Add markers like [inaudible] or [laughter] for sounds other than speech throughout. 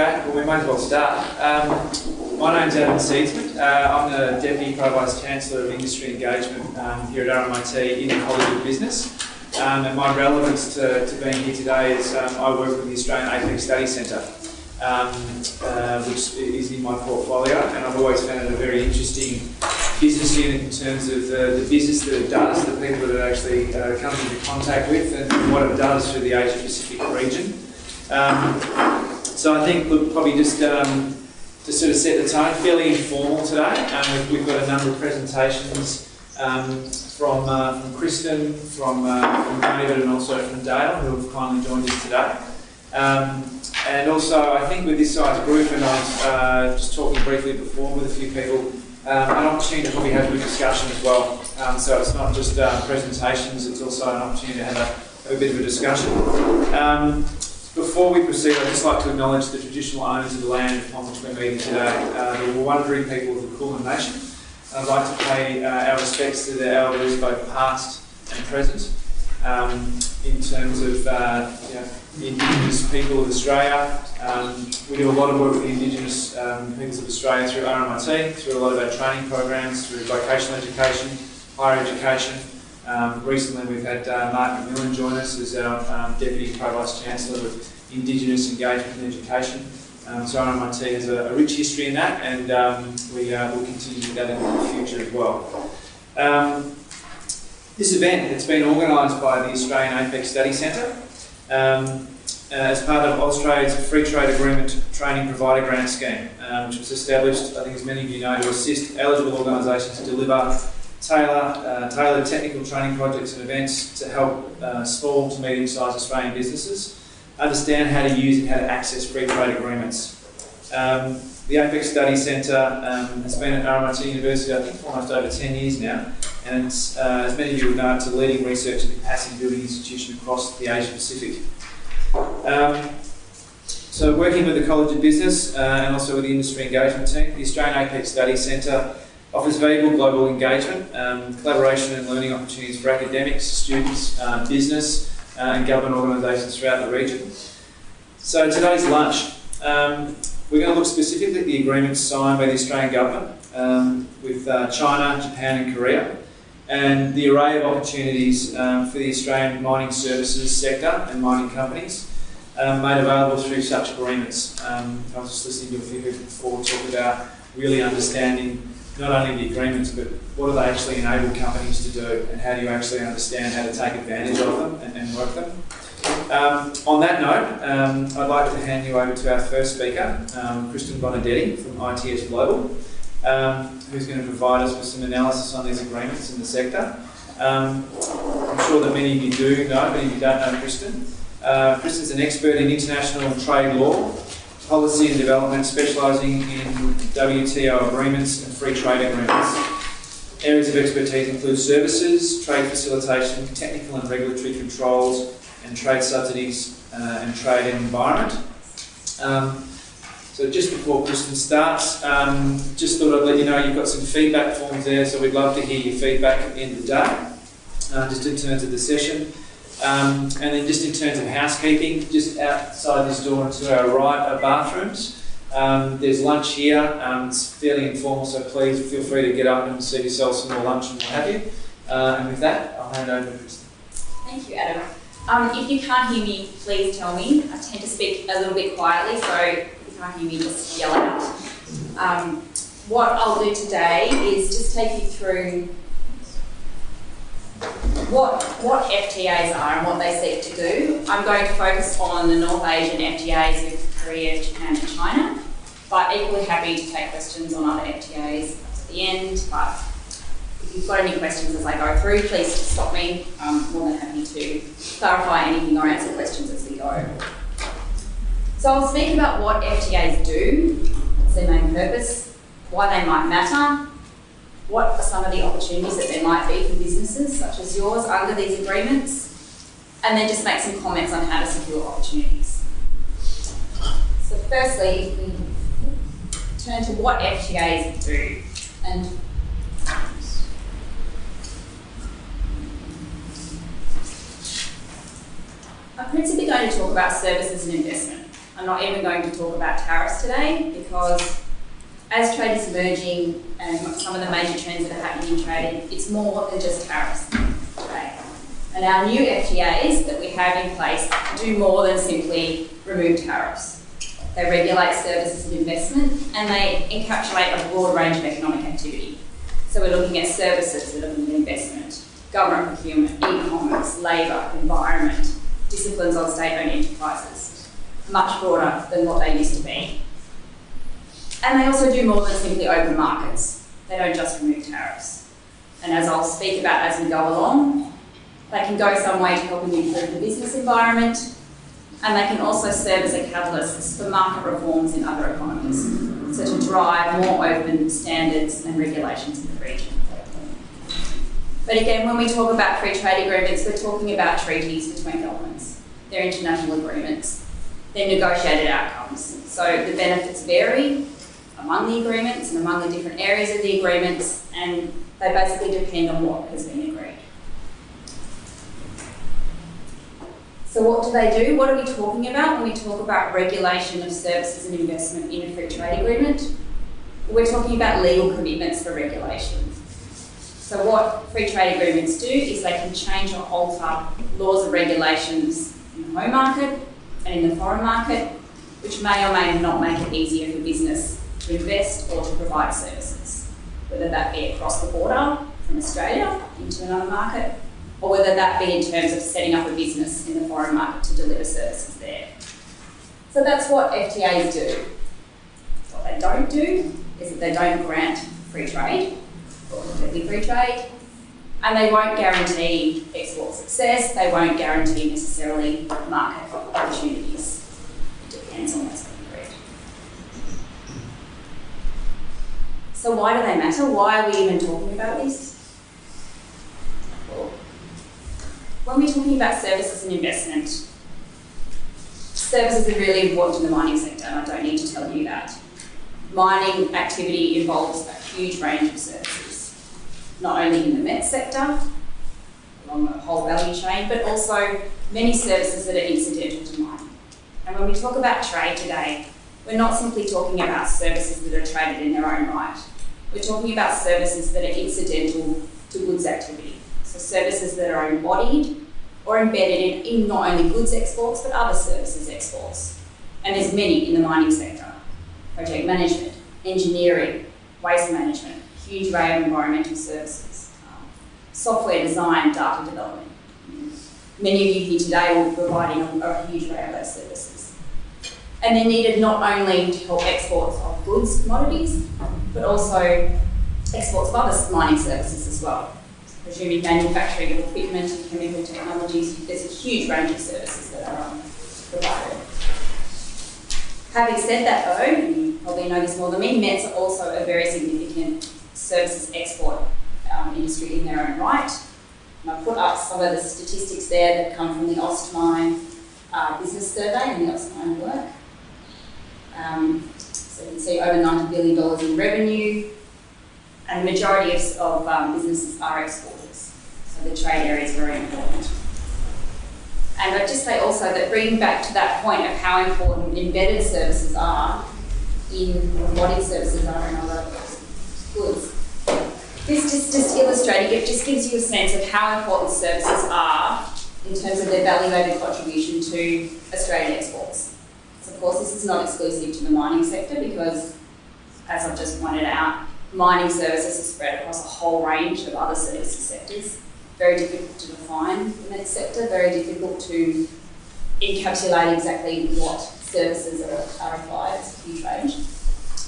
Okay, well, we might as well start. Um, my name's Adam Seedsman. Uh, I'm the Deputy Pro Vice Chancellor of Industry Engagement um, here at RMIT in the College of Business. Um, and my relevance to, to being here today is um, I work with the Australian APEC Study Centre, um, uh, which is in my portfolio, and I've always found it a very interesting business unit in terms of the, the business that it does, the people that it actually uh, comes into contact with, and what it does for the Asia Pacific region. Um, so I think look, probably just um, to sort of set the tone, fairly informal today. Um, we've, we've got a number of presentations um, from, uh, from Kristen, from, uh, from David, and also from Dale, who have kindly joined us today. Um, and also, I think with this size group, and I was uh, just talking briefly before with a few people, um, an opportunity to probably have a good discussion as well. Um, so it's not just uh, presentations, it's also an opportunity to have a, have a bit of a discussion. Before we proceed, I'd just like to acknowledge the traditional owners of the land upon which we're meeting today, uh, the Wurundjeri people of the Kulin Nation. I'd like to pay uh, our respects to their elders, both past and present, um, in terms of uh, the Indigenous people of Australia. Um, we do a lot of work with the Indigenous um, peoples of Australia through RMIT, through a lot of our training programs, through vocational education, higher education, um, recently, we've had uh, Mark McMillan join us as our um, Deputy Pro Vice Chancellor of Indigenous Engagement and Education. Um, so RMIT has a, a, rich history in that, and um, we uh, will continue with that in the future as well. Um, this event has been organised by the Australian APEC Study Centre um, uh, as part of Australia's Free Trade Agreement Training Provider Grant Scheme, which was established, I think as many of you know, to assist eligible organisations to deliver tailor, uh, tailored technical training projects and events to help uh, small to medium-sized Australian businesses understand how to use and how to access free trade agreements. Um, the APEC Study Centre um, has been at RMIT University, I think, almost over 10 years now, and it's, uh, as many of you would know, it's a leading research and capacity building institution across the Asia Pacific. Um, so, working with the College of Business uh, and also with the industry engagement team, the Australian APEC Study Centre offers valuable global engagement, um, collaboration and learning opportunities for academics, students, uh, business uh, and government organisations throughout the region. So today's lunch, um, we're going to look specifically at the agreements signed by the Australian government um, with uh, China, Japan and Korea and the array of opportunities um, for the Australian mining services sector and mining companies um, made available through such agreements. Um, I was just listening to a few people before talk about really understanding not only the agreements, but what do they actually enable companies to do, and how do you actually understand how to take advantage of them and, and work them. Um, on that note, um, I'd like to hand you over to our first speaker, um, Kristen Bondietti from ITS Global, um, who's going to provide us with some analysis on these agreements in the sector. Um, I'm sure that many of you do know, but if you don't know Kristen, uh, Kristen's an expert in international trade law policy and development, specialising in WTO agreements and free trade agreements. Areas of expertise include services, trade facilitation, technical and regulatory controls, and trade subsidies uh, and trade and environment. Um, so just before Kristen starts, um, just thought I'd let you know you've got some feedback forms there, so we'd love to hear your feedback at the end of the day, uh, just in terms of the session. Um, and then just in terms of housekeeping, just outside this door to our right are bathrooms. Um, there's lunch here. Um, it's fairly informal, so please feel free to get up and serve yourself some more lunch and what have you. Uh, and with that, I'll hand over to Kristen. Thank you, Adam. Um, if you can't hear me, please tell me. I tend to speak a little bit quietly, so if you can't hear me, just yell out. Um, what I'll do today is just take you through what, what FTAs are and what they seek to do. I'm going to focus on the North Asian FTAs with Korea, Japan and China, but equally happy to take questions on other FTAs at the end. But if you've got any questions as I go through, please stop me. I'm more than happy to clarify anything or answer questions as we go. So I'll speak about what FTAs do, their main purpose, why they might matter, what are some of the opportunities that there might be for businesses such as yours under these agreements, and then just make some comments on how to secure opportunities. So firstly, if we turn to what FTAs do, and I'm principally going to talk about services and investment I'm not even going to talk about tariffs today because as trade is emerging and um, some of the major trends that are happening in trade, it's more than just tariffs. And our new FTAs that we have in place do more than simply remove tariffs. They regulate services and investment and they encapsulate a broad range of economic activity. So we're looking at services that are investment, government procurement, e-commerce, labour, environment, disciplines on state-owned enterprises, much broader than what they used to be. And they also do more than simply open markets. They don't just remove tariffs. And as I'll speak about as we go along, they can go some way to helping improve the business environment, and they can also serve as a catalyst for market reforms in other economies, so to drive more open standards and regulations in the region. But again, when we talk about free trade agreements, we're talking about treaties between governments. They're international agreements. They're negotiated outcomes. So the benefits vary among the agreements and among the different areas of the agreements, and they basically depend on what has been agreed. So what do they do? What are we talking about when we talk about regulation of services and investment in a free trade agreement? We're talking about legal commitments for regulation. So what free trade agreements do is they can change or alter laws and regulations in the home market and in the foreign market, which may or may not make it easier for business invest or to provide services, whether that be across the border from Australia into another market or whether that be in terms of setting up a business in the foreign market to deliver services there. So that's what FTAs do. What they don't do is that they don't grant free trade or completely free trade, and they won't guarantee export success, they won't guarantee necessarily market opportunities. It depends on what's being agreed. So why do they matter? Why are we even talking about this? when we're talking about services and investment, services are really important in the mining sector, and I don't need to tell you that. Mining activity involves a huge range of services, not only in the met sector, along the whole value chain, but also many services that are incidental to mining. And when we talk about trade today, we're not simply talking about services that are traded in their own right. We're talking about services that are incidental to goods activity. So services that are embodied or embedded in, in not only goods exports but other services exports. And there's many in the mining sector. Project management, engineering, waste management, huge array of environmental services, um, software design, data development. Many of you here today will be providing a, a huge array of those services. And they're needed not only to help exports of goods, commodities, but also exports of other mining services as well presuming manufacturing of equipment and chemical technologies, there's a huge range of services that are um, provided. Having said that though, you probably know this more than me, METs are also a very significant services export um, industry in their own right. And I put up some of the statistics there that come from the AustMine uh, business survey and the AustMine work. Um, so you can see over $90 billion in revenue, and the majority of, of um, businesses are exporters. So the trade area is very important. And I'd just say also that bringing back to that point of how important embedded services are in embodied services are in other goods. This just, just illustrating, it just gives you a sense of how important services are in terms of their value-added contribution to Australian exports. Course this is not exclusive to the mining sector because, as I've just pointed out, mining services are spread across a whole range of other services sectors. Very difficult to define in that sector, very difficult to encapsulate exactly what services are, applied. It's a huge range.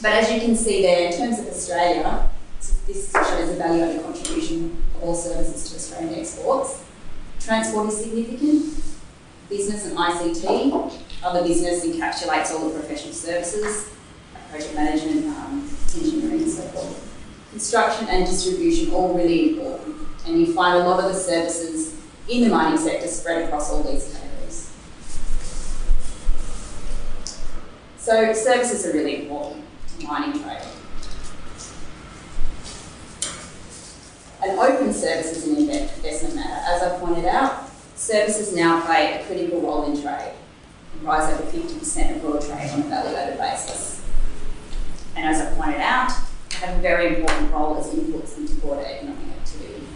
But as you can see there, in terms of Australia, this shows the value added contribution of all services to Australian exports. Transport is significant. Business and ICT. Other business encapsulates all the professional services, project management, um, engineering and so forth. Construction and distribution, all really important. And you find a lot of the services in the mining sector spread across all these categories. So services are really important to mining trade. And open services in investment matter. As I pointed out, services now play a critical role in trade. comprise over 50% of world trade on a value-added basis. And as I pointed out, have a very important role as inputs into broader economic activity.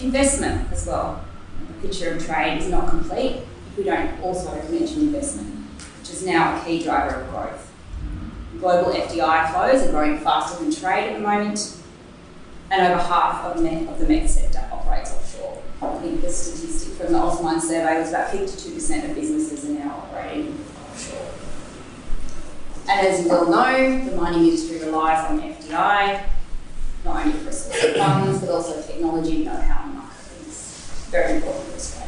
Investment as well. The picture of trade is not complete if we don't also mention investment, which is now a key driver of growth. Global FDI flows are growing faster than trade at the moment, and over half of, of the MET sector operates offshore. I think the statistic from the AustMine survey was about 52% of businesses are now operating offshore. And as you all know, the mining industry relies on FDI, not only for source of funds, but also technology, know-how, and market. Very important for Australia.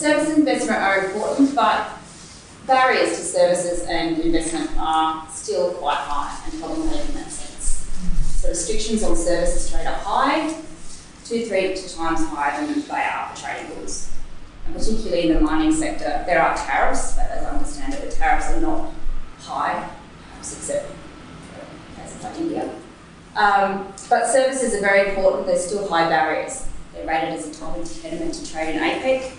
So service investment are important, but barriers to services and investment are still quite high and problematic in that sense. So restrictions on services trade are high, two, three times higher than they are for trading goods. And particularly in the mining sector, there are tariffs, but as I understand it, the tariffs are not high, except for like India. Um, but services are very important, there's still high barriers. They're rated as a top impediment to trade in APEC,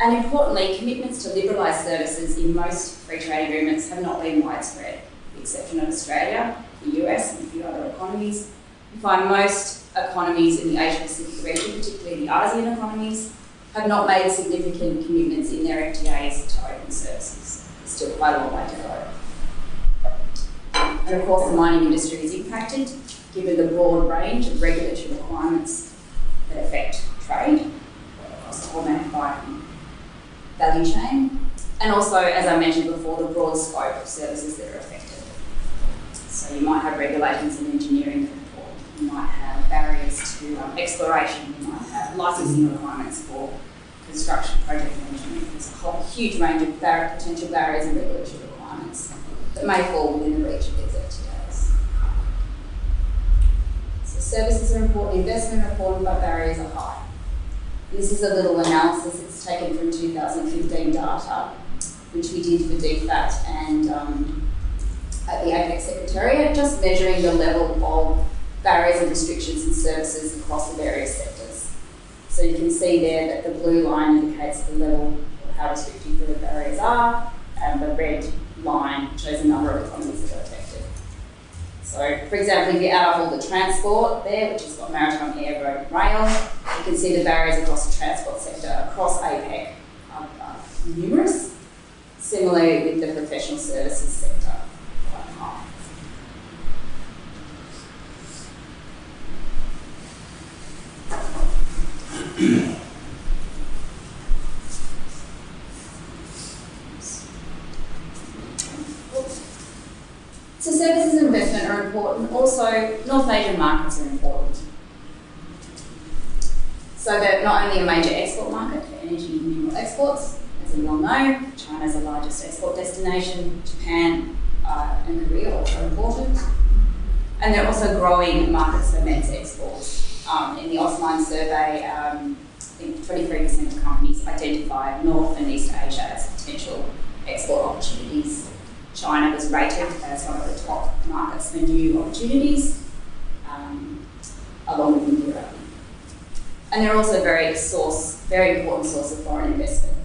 and importantly, commitments to liberalise services in most free trade agreements have not been widespread, the exception of Australia, the US, and a few other economies. You find most economies in the Asia Pacific region, particularly the ASEAN economies, have not made significant commitments in their FTAs to open services. There's still quite a long way to go. And of course, the mining industry is impacted given the broad range of regulatory requirements that affect trade across the whole manufacturing value chain, and also, as I mentioned before, the broad scope of services that are affected. So you might have regulations in engineering that report, you might have barriers to um, exploration, you might have licensing requirements for construction project management. There's a whole huge range of bar- potential barriers and regulatory requirements that may fall within the reach of these FTAs. So services are important, investment are important, but barriers are high. This is a little analysis, it's taken from 2015 data, which we did for DFAT and um, at the APEC Secretariat, just measuring the level of barriers and restrictions and services across the various sectors. So you can see there that the blue line indicates the level of how restrictive the barriers are, and the red line shows the number of economies that are. So, for example, if you add up all the transport there, which has got maritime, air, road, and rail, you can see the barriers across the transport sector, across APEC, are, are numerous. Similarly with the professional services sector, quite high. [clears throat] So services and investment are important. Also, North Asian markets are important. So they're not only a major export market for energy and mineral exports, as we all know, China is the largest export destination, Japan uh, and Korea are important. And they're also growing markets for METS exports. Um, in the AustMine survey, um, I think 23% of companies identified North and East Asia as potential export opportunities. China was rated as one of the top markets for new opportunities, um, along with India. And they're also a very source, very important source of foreign investment.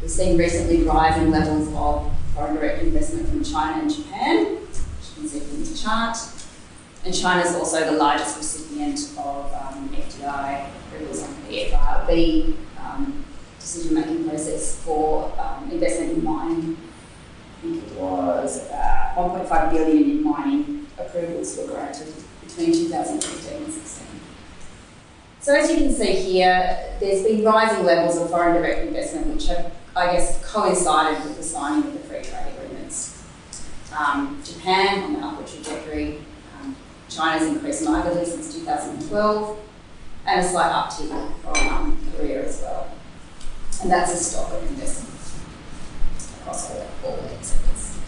We've seen recently rising levels of foreign direct investment from China and Japan, which you can see from this chart. And China is also the largest recipient of um, FDI approvals under the FIRB um, decision-making process for um, investment in mining. Think it was about 1.5 billion in mining approvals were granted between 2015 and 16. So as you can see here, there's been rising levels of foreign direct investment, which have, I guess, coincided with the signing of the free trade agreements. Um, Japan on the upward trajectory, um, China's increased markedly since 2012, and a slight uptick from um, Korea as well. And that's a stock of investment all sectors.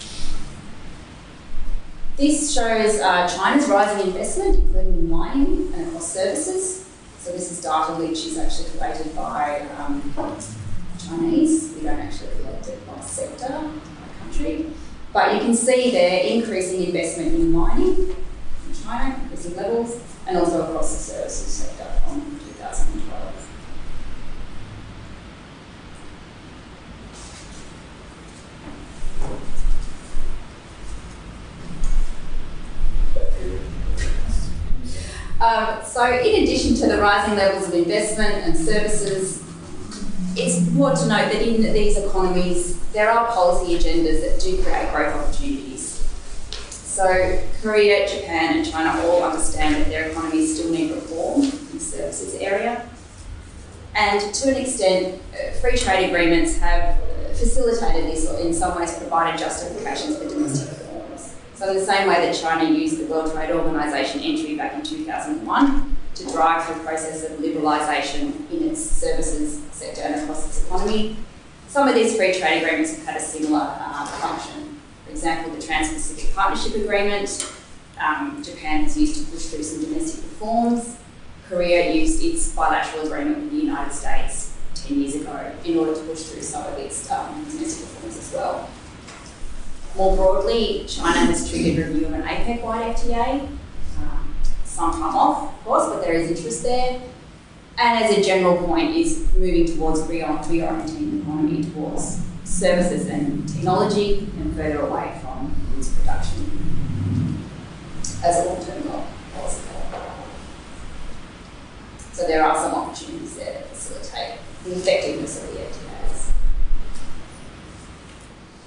This shows uh, China's rising investment, including in mining and across services. So this is data which is actually collated by um, Chinese. We don't actually collect it by sector, by country. But you can see there increasing investment in mining in China, increasing levels, and also across the services sector from 2012. Um, so, in addition to the rising levels of investment and services, it's important to note that in these economies, there are policy agendas that do create growth opportunities. So, Korea, Japan, and China all understand that their economies still need reform in the services area. And to an extent, uh, free trade agreements have facilitated this or in some ways provided justifications for domestic so in the same way that China used the World Trade Organization entry back in 2001 to drive the process of liberalisation in its services sector and across its economy, some of these free trade agreements have had a similar uh, function. For example, the Trans-Pacific Partnership Agreement, um, Japan has used to push through some domestic reforms. Korea used its bilateral agreement with the United States 10 years ago in order to push through some of its um, domestic reforms as well. More broadly, China has triggered review of an APEC-wide FTA. Um, some time off, of course, but there is interest there. And as a general point, is moving towards reorienting the economy towards services and technology and further away from goods production as a long-term goal. So there are some opportunities there to facilitate the effectiveness of the FTA.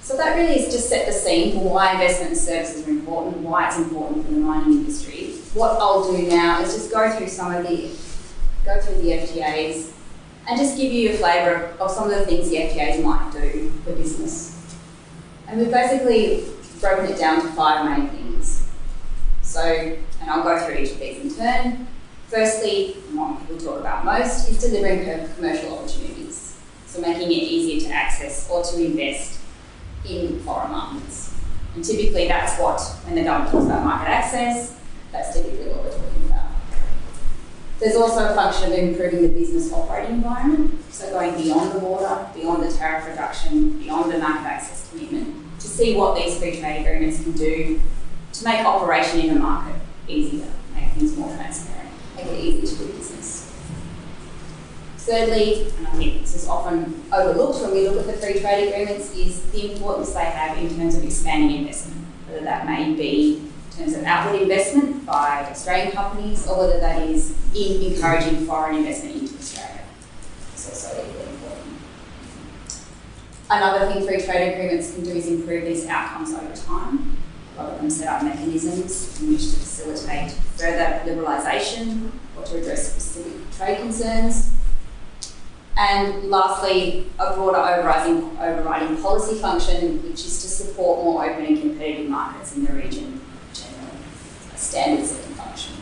So that really is just set the scene for why investment in services are important, why it's important for the mining industry. What I'll do now is just go through some of the go through the FTAs and just give you a flavour of some of the things the FTAs might do for business. And we've basically broken it down to five main things. So, and I'll go through each of these in turn. Firstly, what people talk about most is delivering commercial opportunities. So making it easier to access or to invest in foreign markets. And typically that's what, when the government talks about market access, that's typically what we're talking about. There's also a function of improving the business operating environment, so going beyond the border, beyond the tariff reduction, beyond the market access commitment, to see what these free trade agreements can do to make operation in the market easier, make things more transparent, make it easier to do business. Thirdly, and I think this is often overlooked when we look at the free trade agreements, is the importance they have in terms of expanding investment, whether that may be in terms of outward investment by Australian companies or whether that is in encouraging foreign investment into Australia. It's also equally important. Another thing free trade agreements can do is improve these outcomes over time. A lot of them set up mechanisms in which to facilitate further liberalisation or to address specific trade concerns and lastly, a broader overriding, overriding policy function, which is to support more open and competitive markets in the region generally, a standard setting function.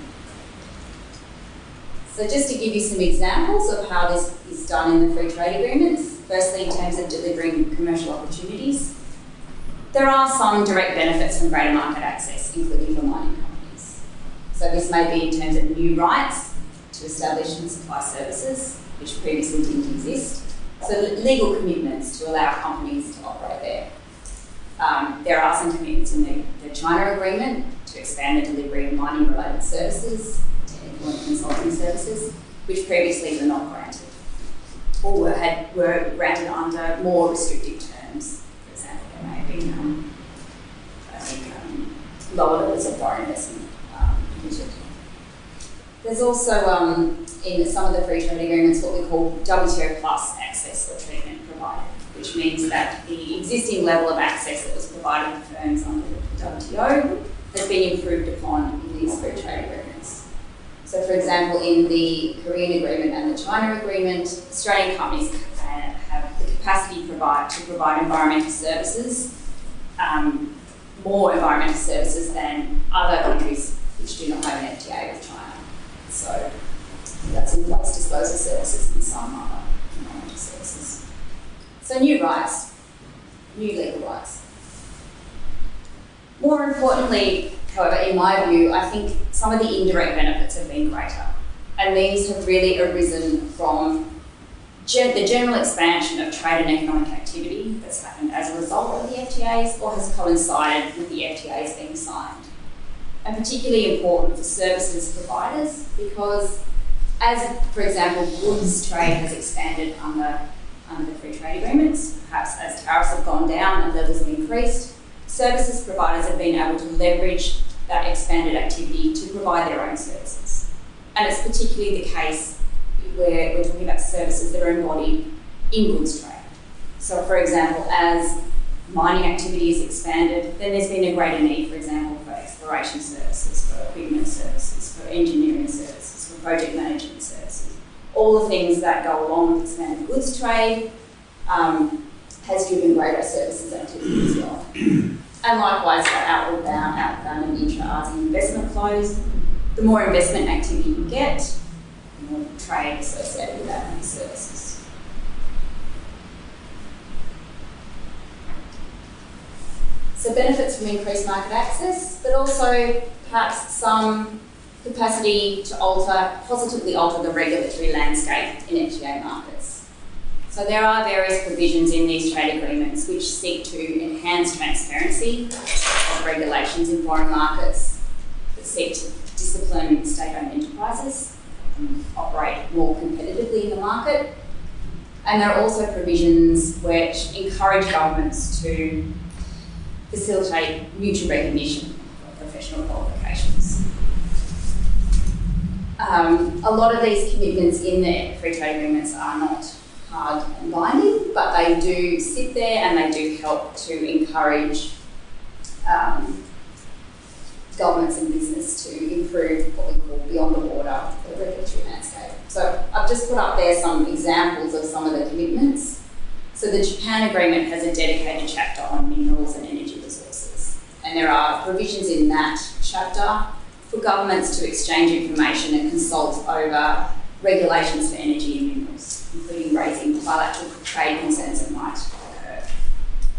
So just to give you some examples of how this is done in the free trade agreements, firstly in terms of delivering commercial opportunities, there are some direct benefits from greater market access, including for mining companies. So this may be in terms of new rights to establish and supply services, which previously didn't exist. So legal commitments to allow companies to operate there. Um, there are some commitments in the, the, China agreement to expand the delivery of mining related services, technical and consulting services, which previously were not granted or were, had, were granted under more restrictive terms. For example, there may have been um, I think, um, lower levels of foreign investment um, There's also um, in some of the free trade agreements what we call WTO plus access or treatment provided, which means that the existing level of access that was provided to firms under the WTO has been improved upon in these free trade agreements. So, for example, in the Korean agreement and the China agreement, Australian companies have the capacity to provide, to provide environmental services, um, more environmental services than other countries which do not have an FTA with China. So that's in waste disposal services and some other environmental services. So new rights, new legal rights. More importantly, however, in my view, I think some of the indirect benefits have been greater. And these have really arisen from gen- the general expansion of trade and economic activity that's happened as a result of the FTAs or has coincided with the FTAs being signed. And particularly important for services providers because as, for example, goods trade has expanded under, under the free trade agreements, perhaps as tariffs have gone down and levels have increased, services providers have been able to leverage that expanded activity to provide their own services. And it's particularly the case where we're talking about services that are embodied in goods trade. So, for example, as mining activity has expanded, then there's been a greater need, for example, for exploration services, for equipment services, for engineering services, for project management services. All the things that go along with expanded goods trade um, has driven greater services activity as well. [clears throat] And likewise for outward bound, outbound and intra-ASEAN investment flows. The more investment activity you get, the more trade associated with that and services. So benefits from increased market access, but also perhaps some capacity to alter, positively alter the regulatory landscape in FTA markets. So there are various provisions in these trade agreements which seek to enhance transparency of regulations in foreign markets, that seek to discipline state-owned enterprises, and operate more competitively in the market. And there are also provisions which encourage governments to facilitate mutual recognition of professional qualifications. Um, a lot of these commitments in the free trade agreements are not hard and binding, but they do sit there and they do help to encourage um, governments and business to improve what we call beyond the border the regulatory landscape. So I've just put up there some examples of some of the commitments. So the Japan Agreement has a dedicated chapter on minerals and energy. And there are provisions in that chapter for governments to exchange information and consult over regulations for energy and minerals, including raising bilateral trade concerns that might occur.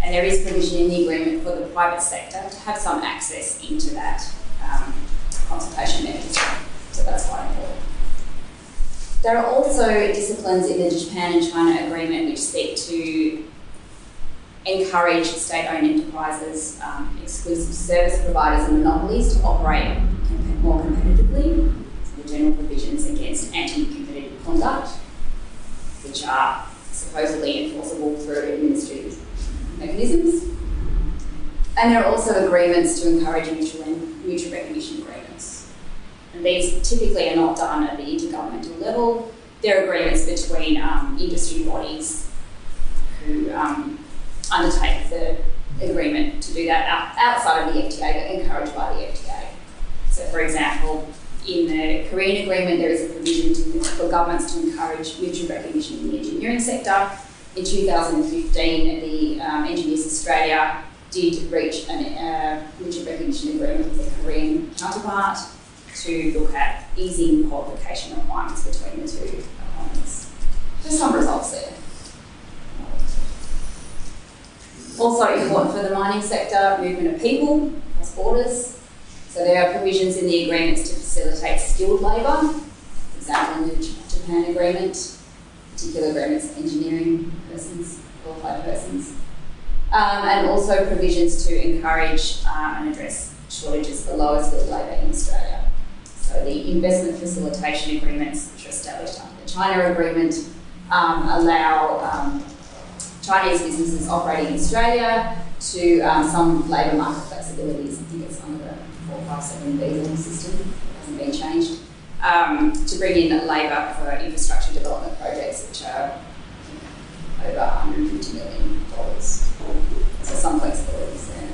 And there is provision in the agreement for the private sector to have some access into that um, consultation mechanism. So that's quite important. There are also disciplines in the Japan and China agreement which speak to encourage state-owned enterprises, um, exclusive service providers and monopolies to operate more competitively. So the general provisions against anti-competitive conduct, which are supposedly enforceable through administrative mechanisms. And there are also agreements to encourage mutual, mutual recognition agreements. And these typically are not done at the intergovernmental level. They're agreements between um, industry bodies who um, undertake the agreement to do that outside of the FTA, but encouraged by the FTA. So, for example, in the Korean agreement, there is a provision to, for governments to encourage mutual recognition in the engineering sector. In 2015, the um, Engineers Australia did reach a uh, mutual recognition agreement with the Korean counterpart to look at easing qualification requirements between the two economies. There's some results there. Also important for the mining sector, movement of people across borders. So there are provisions in the agreements to facilitate skilled labour, for example in the Japan agreement, particular agreements for engineering persons, qualified persons. Um, and also provisions to encourage uh, and address shortages for lower skilled labour in Australia. So the investment facilitation agreements, which are established under the China agreement, um, allow um, Chinese businesses operating in Australia to um, some labour market flexibilities. I think it's under the 457 visa system, it hasn't been changed, um, to bring in labour for infrastructure development projects, which are over $150 million. So some flexibilities there.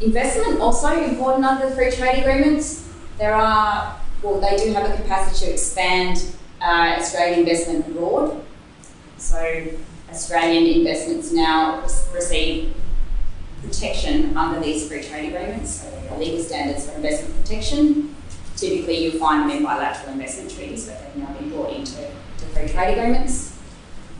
Investment also important under the free trade agreements. There are, well, they do have a capacity to expand uh, Australian investment abroad. So Australian investments now receive protection under these free trade agreements, so legal standards for investment protection. Typically, you'll find them in bilateral investment treaties, but they've now been brought into to free trade agreements.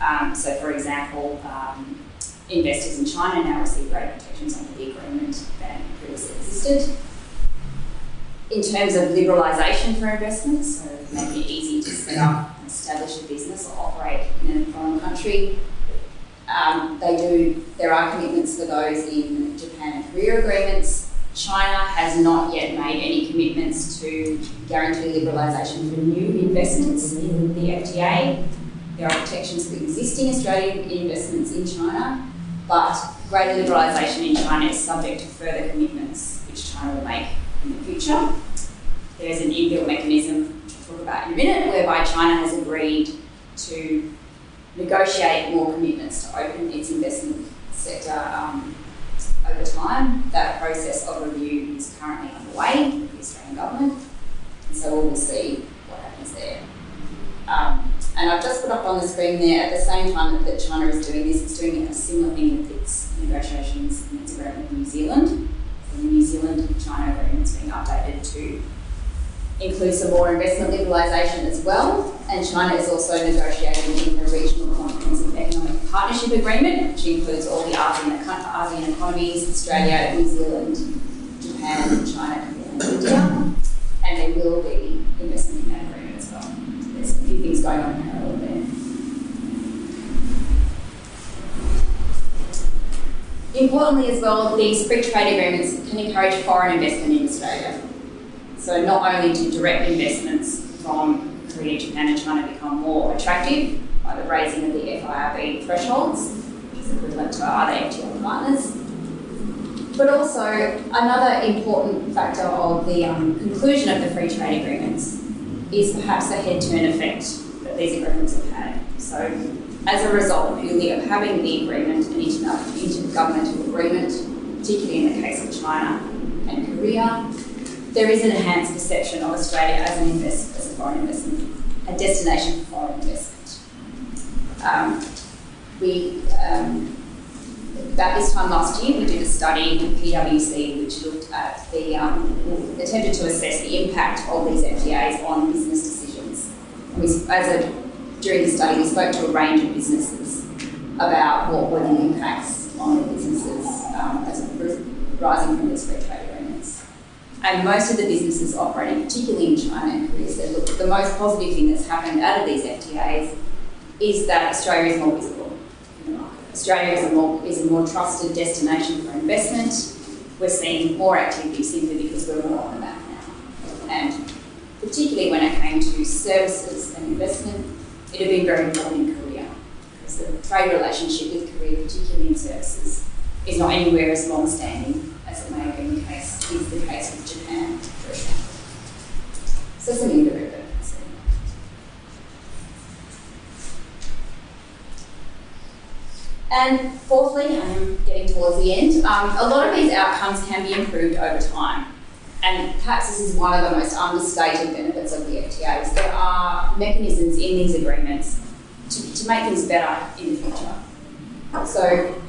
Um, so, for example, um, investors in China now receive greater protections under the agreement than previously existed. In terms of liberalisation for investments, so making it easy to set up establish a business or operate in a foreign country. Um, they do, there are commitments for those in Japan and Korea agreements. China has not yet made any commitments to guarantee liberalisation for new investments in the FTA. There are protections for existing Australian investments in China, but greater liberalisation in China is subject to further commitments which China will make in the future. There's an inbuilt mechanism, I'll talk about in a minute, whereby China has agreed to negotiate more commitments to open its investment sector um, over time. That process of review is currently underway with the Australian Government, and so we'll see what happens there. Um, and I've just put up on the screen there, at the same time that China is doing this, it's doing a similar thing with its negotiations and its agreement with New Zealand. The New Zealand China agreement is being updated to include some more investment liberalisation as well. And China is also negotiating in the Regional Comprehensive Economic Partnership Agreement, which includes all the ASEAN, ASEAN economies Australia, New Zealand, Japan, China, and India. And there will be investment in that agreement as well. There's a few things going on in there. Importantly, as well, these free trade agreements can encourage foreign investment in Australia. So, not only do direct investments from Korea, Japan, and China become more attractive by the raising of the FIRB thresholds, which is equivalent to our other FTA partners, but also another important factor of the um, conclusion of the free trade agreements is perhaps the head turn effect that these agreements have had. So, as a result purely of having the agreement, an intergovernmental agreement, particularly in the case of China and Korea, there is an enhanced perception of Australia as an invest, as a foreign investment, a destination for foreign investment. Um, we, um, about this time last year, we did a study with PwC which looked at the, um, attempted to assess the impact of these FTAs on business decisions. We, as a during the study, we spoke to a range of businesses about what were the impacts on the businesses um, as rising from these free trade agreements. And most of the businesses operating, particularly in China and Korea, said, look, the most positive thing that's happened out of these FTAs is that Australia is more visible. Australia is a more, is a more trusted destination for investment. We're seeing more activity simply because we're more on the map now. And particularly when it came to services and investment, it had been very important in Korea because the trade relationship with Korea, particularly in services, is not anywhere as long standing as it may have been the case, is the case with Japan, for example. So something very good. And fourthly, I am getting towards the end, um, a lot of these outcomes can be improved over time. And perhaps this is one of the most understated benefits of the FTAs. There are mechanisms in these agreements to, to make things better in the future. So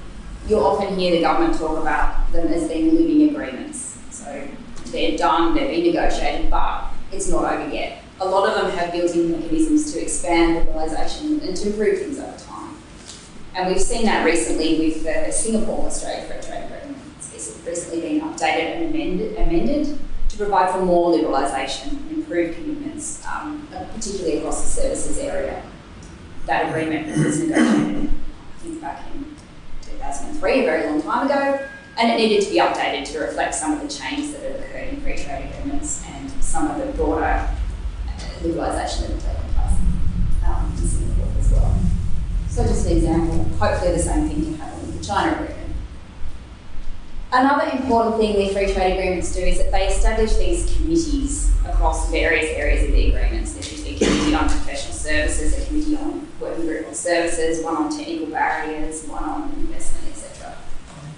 you'll often hear the government talk about them as being living agreements. So they're done, they've been negotiated, but it's not over yet. A lot of them have built-in mechanisms to expand liberalisation and to improve things over time. And we've seen that recently with the Singapore Australia Free Trade Agreement. Recently been updated and amended, amended to provide for more liberalisation and improved commitments, um, particularly across the services area. That agreement was negotiated, I think, back in 2003, a very long time ago, and it needed to be updated to reflect some of the changes that had occurred in free trade agreements and some of the broader uh, liberalisation that had taken place um, in Singapore as well. So, just an example, hopefully, the same thing can happen with the China agreement. Another important thing the free trade agreements do is that they establish these committees across various areas of the agreements. There's a committee on professional services, a committee on working group on services, one on technical barriers, one on investment, etc.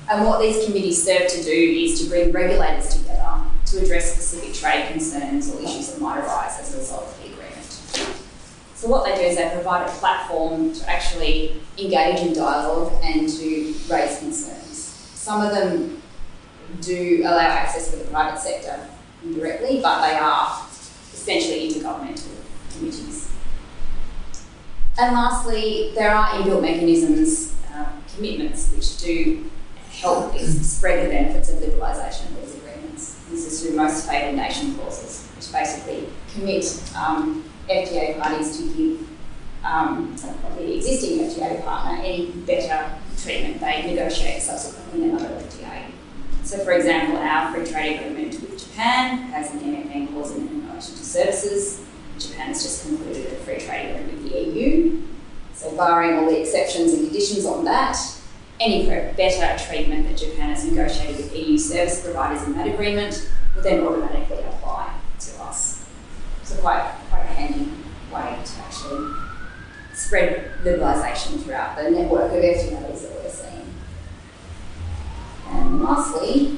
And what these committees serve to do is to bring regulators together to address specific trade concerns or issues that might arise as a result of the agreement. So what they do is they provide a platform to actually engage in dialogue and to raise concerns. Some of them do allow access for the private sector indirectly, but they are essentially intergovernmental committees. And lastly, there are inbuilt mechanisms, uh, commitments, which do help spread the benefits of liberalisation of these agreements. This is through most favoured nation clauses, which basically commit um, FTA parties to give um, the existing FTA partner any better treatment they negotiate subsequently in another FTA. So, for example, our free trade agreement with Japan has an MFN clause in relation to services. Japan has just concluded a free trade agreement with the EU. So, barring all the exceptions and conditions on that, any better treatment that Japan has negotiated with EU service providers in that agreement will then automatically apply to us. So, quite, quite a handy way to actually spread liberalisation throughout the network of FTAs that we're. And lastly.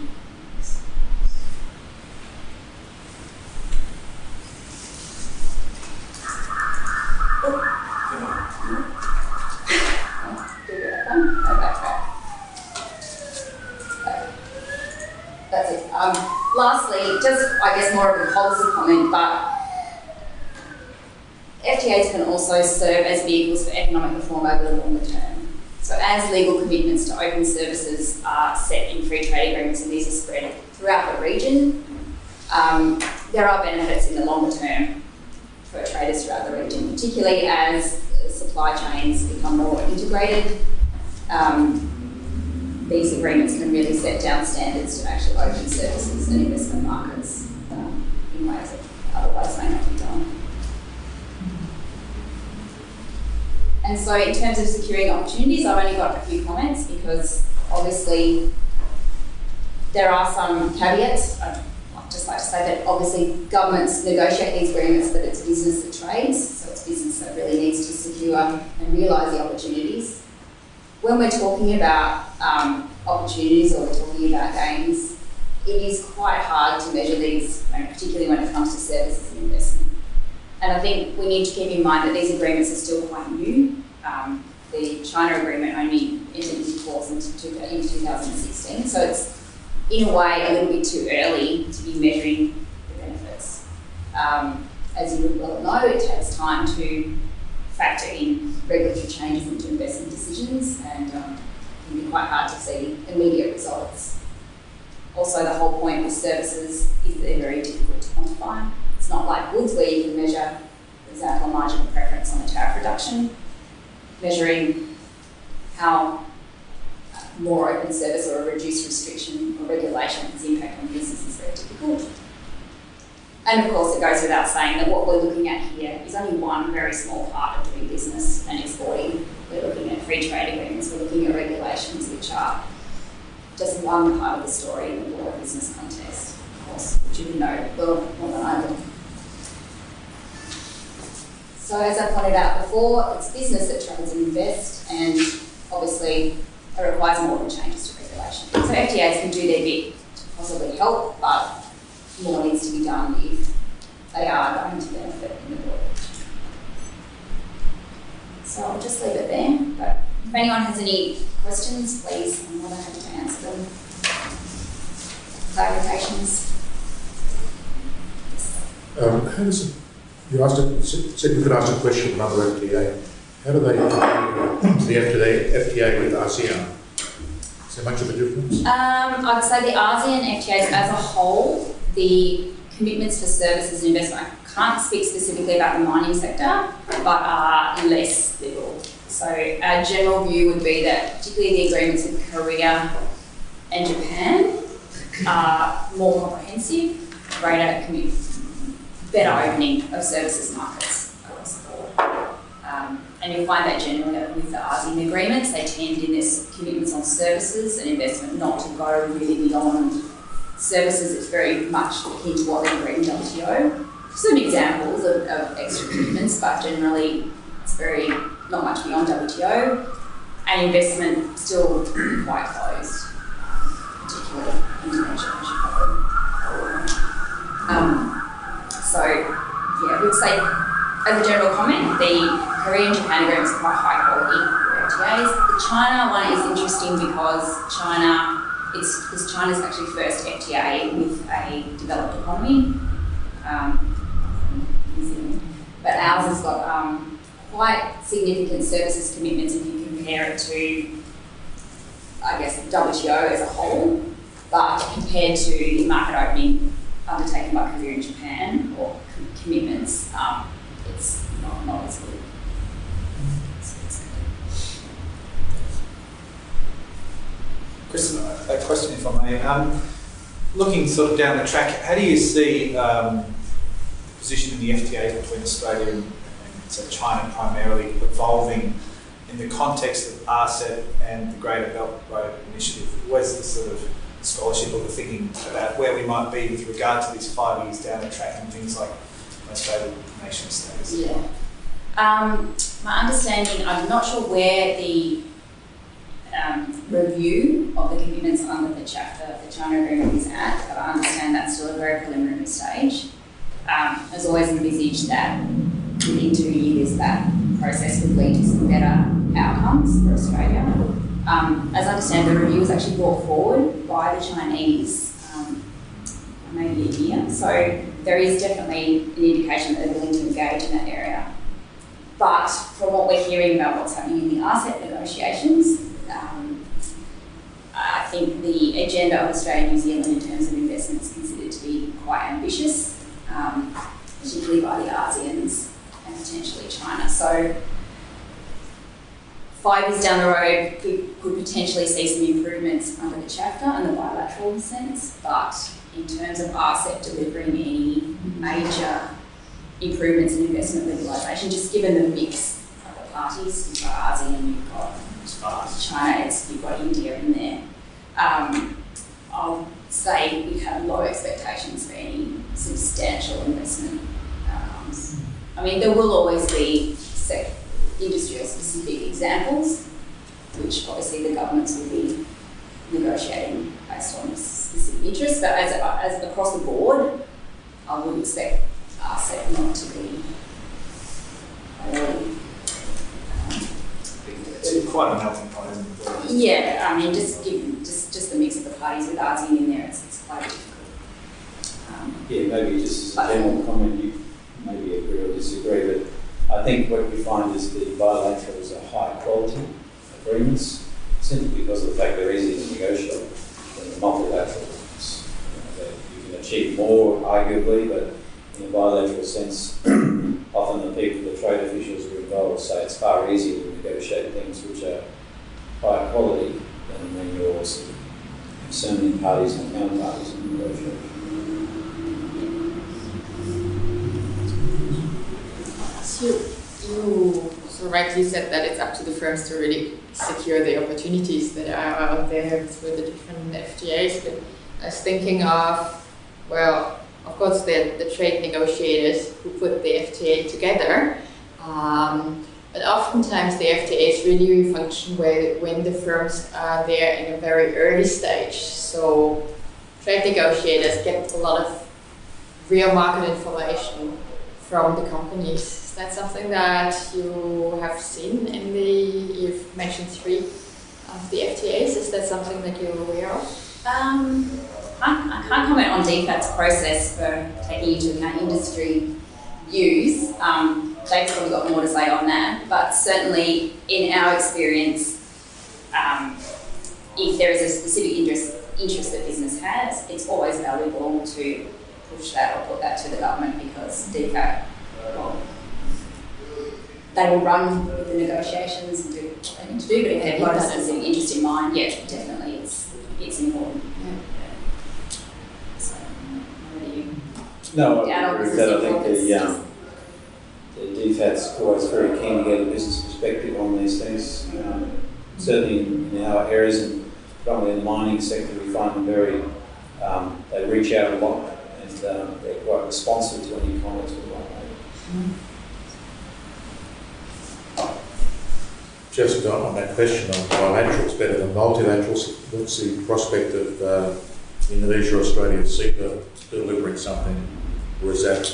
Um, lastly, just I guess more of a policy comment, but FTAs can also serve as vehicles for economic reform over the longer term. So as legal commitments to open services are set in free trade agreements and these are spread throughout the region, um, there are benefits in the longer term for traders throughout the region, particularly as supply chains become more integrated. Um, these agreements can really set down standards to actually open services and investment markets um, in ways that otherwise may not be done. And so, in terms of securing opportunities, I've only got a few comments because obviously there are some caveats. I'd just like to say that obviously governments negotiate these agreements, but it's business that trades, so it's business that really needs to secure and realise the opportunities. When we're talking about um, opportunities or we're talking about gains, it is quite hard to measure these, particularly when it comes to services and investment. And I think we need to keep in mind that these agreements are still quite new. Um, the China agreement only entered into force in, in 2016, so it's in a way a little bit too early to be measuring the benefits. Um, as you well know, it takes time to factor in regulatory changes into investment decisions and um, it can be quite hard to see immediate results. Also, the whole point with services is they're very difficult to quantify. It's not like goods where you can measure, for example, a marginal preference on a tariff reduction. Measuring how more open service or a reduced restriction or regulation has impact on business is very difficult. And of course, it goes without saying that what we're looking at here is only one very small part of doing business and exporting. We're looking at free trade agreements, we're looking at regulations, which are just one part of the story in the broader business context, of course, which you know well more than I do. So as I pointed out before, it's business that trades and invest, and obviously it requires more than changes to regulation. So FTAs can do their bit to possibly help, but more needs to be done if they are going to benefit in the broader So I'll just leave it there. But if anyone has any questions, please, I'm more than happy to answer them. Clarifications? Um, how does it you asked a, said you could ask a question of another FTA. How do they the FTA, FTA with ASEAN? Is there much of a difference? Um, I'd say the ASEAN FTAs as a whole, the commitments for services and investment, I can't speak specifically about the mining sector, but are less liberal. So our general view would be that particularly the agreements with Korea and Japan are more comprehensive, greater commitment better opening of services markets across the board. Um, and you'll find that generally with the ASEAN agreements, they tend in this commitments on services and investment not to go really beyond services. It's very much akin to what they agreed in WTO. Some examples of, of extra commitments, but generally it's very not much beyond WTO. And investment still quite closed, particularly Indonesia, you probably um, so, yeah, we'd say, as a general comment, the Korean Japan agreements are quite high quality FTAs. The China one is interesting because China, it's because China's actually first FTA with a developed economy. Um, but ours has got um, quite significant services commitments if you compare it to, I guess, WTO as a whole. But compared to the market opening undertaken by Korea and Japan or commitments, um, it's not, not as good. So. Kristen, a question if I may. Um, looking sort of down the track, how do you see um, the position in the FTA between Australia and, say China primarily evolving in the context of RCEP and the Greater Belt Road Initiative? Where's the sort of scholarship or the thinking about where we might be with regard to these five years down the track and things like favoured nation status? Yeah. Um, my understanding, I'm not sure where the um, review of the commitments under the chapter, of the China agreement is at, but I understand that's still a very preliminary stage. Um, as always envisaged that within two years that process would lead to some better outcomes for Australia. Um, as I understand, the review was actually brought forward by the Chinese um, maybe a year, so there is definitely an indication that they're willing to engage in that area. But from what we're hearing about what's happening in the RCEP negotiations, um, I think the agenda of Australia and New Zealand in terms of investment is considered to be quite ambitious, um, particularly by the ASEANs and potentially China. So five years down the road, we could potentially see some improvements under the CHAFTA and the bilateral sense, but in terms of RCEP delivering any major improvements in investment legalisation, just given the mix of the parties, you've got ASEAN, you've got China, you've got India in there. Um, I'll say we have low expectations for any substantial investment outcomes. I mean, there will always be sec- industrial specific examples, which obviously the governments will be negotiating based on specific interests, but as, as across the board, I would expect RCEP not to be priority. It's quite a melting pot, isn't it? Yeah, I mean, just given, just, just the mix of the parties with ASEAN in there, it's, it's quite difficult. Um, Yeah, maybe just as a general comment, you maybe agree or disagree, but I think what we find is the bilaterals are high quality agreements simply because of the fact they're easy to negotiate than the multilaterals. You, know, you can achieve more, arguably, but in a bilateral sense, [clears throat] often the people, the trade officials who are involved say it's far easier to negotiate things which are higher quality than when you're sort concerning parties and counterparties in negotiation. So you so rightly said that it's up to the firms to really secure the opportunities that are out there through the different FTAs. But I was thinking of, well, of course, the, the trade negotiators who put the FTA together. Um, but oftentimes the FTAs really function where, when the firms are there in a very early stage. So trade negotiators get a lot of real market information from the companies. That something that you have seen in the, you've mentioned three of the FTAs, is that something that you're aware of? Um, I, I can't comment on DFAT's process for taking into account industry views. Um, they've probably got more to say on that, but certainly in our experience, um, if there is a specific interest, interest that business has, it's always valuable to push that or put that to the government because DFAT, well, they will run with the negotiations and do what they need to do, but if they've got a specific interest in mind, yeah, definitely it's, it's important. So, what do you? No, I I agree with that. I think think the, um, the DFAT's always very keen to get a business perspective on these things. Um, certainly in, in our areas, and probably in the mining sector, we find them very, um, they reach out a lot and um, they're quite responsive to any comments we might make. Just on that question on bilaterals better than multilaterals, what's the prospect of uh, Indonesia, Australia, and delivering something, or is that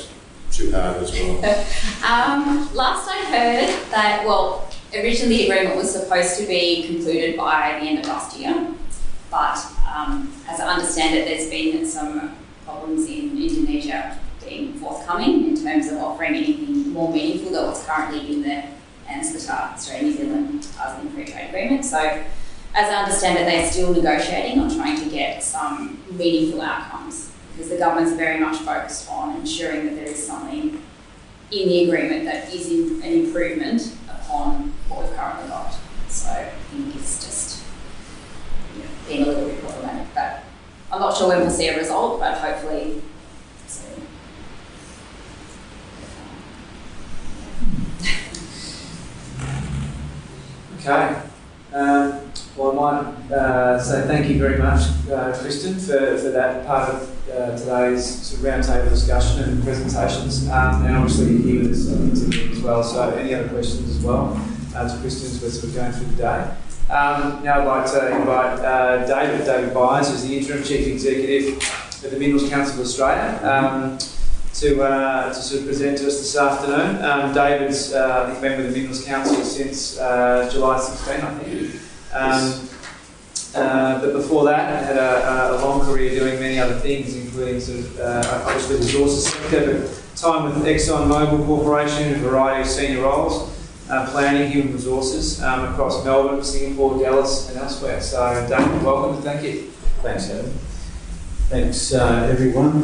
too hard as well? [laughs] Um, last I heard that, well, originally the agreement was supposed to be concluded by the end of last year, but um, as I understand it, there's been some problems in Indonesia being forthcoming in terms of offering anything more meaningful than what's currently in the AANZFTA, Australia New Zealand ASEAN Free Trade Agreement. So, as I understand it, they're still negotiating on trying to get some meaningful outcomes because the government's very much focused on ensuring that there is something in the agreement that is an improvement upon what we've currently got. So I think it's just you know, being a little bit problematic, but I'm not sure when we'll see a result, but hopefully soon. Okay. Um, well, I might uh, say thank you very much, uh, Kristen, for, for that part of uh, today's sort of roundtable discussion and presentations. Um, and obviously, here with as well. So, any other questions as well uh, to Kristen as we're sort of going through the day? Um, now, I'd like to invite uh, David, David Byers, who's the interim chief executive of the Minerals Council of Australia. Um, to, uh, to sort of present to us this afternoon. Um, David's uh, think been with the Minerals Council since uh, July 16, I think. Um, uh, but before that, I had a, a long career doing many other things, including sort of, uh, obviously the resources sector, but time with Exxon Mobil Corporation in a variety of senior roles, uh, planning human resources um, across Melbourne, Singapore, Dallas, and elsewhere. So, David, welcome and thank you. Thanks, Adam. Thanks, uh, everyone.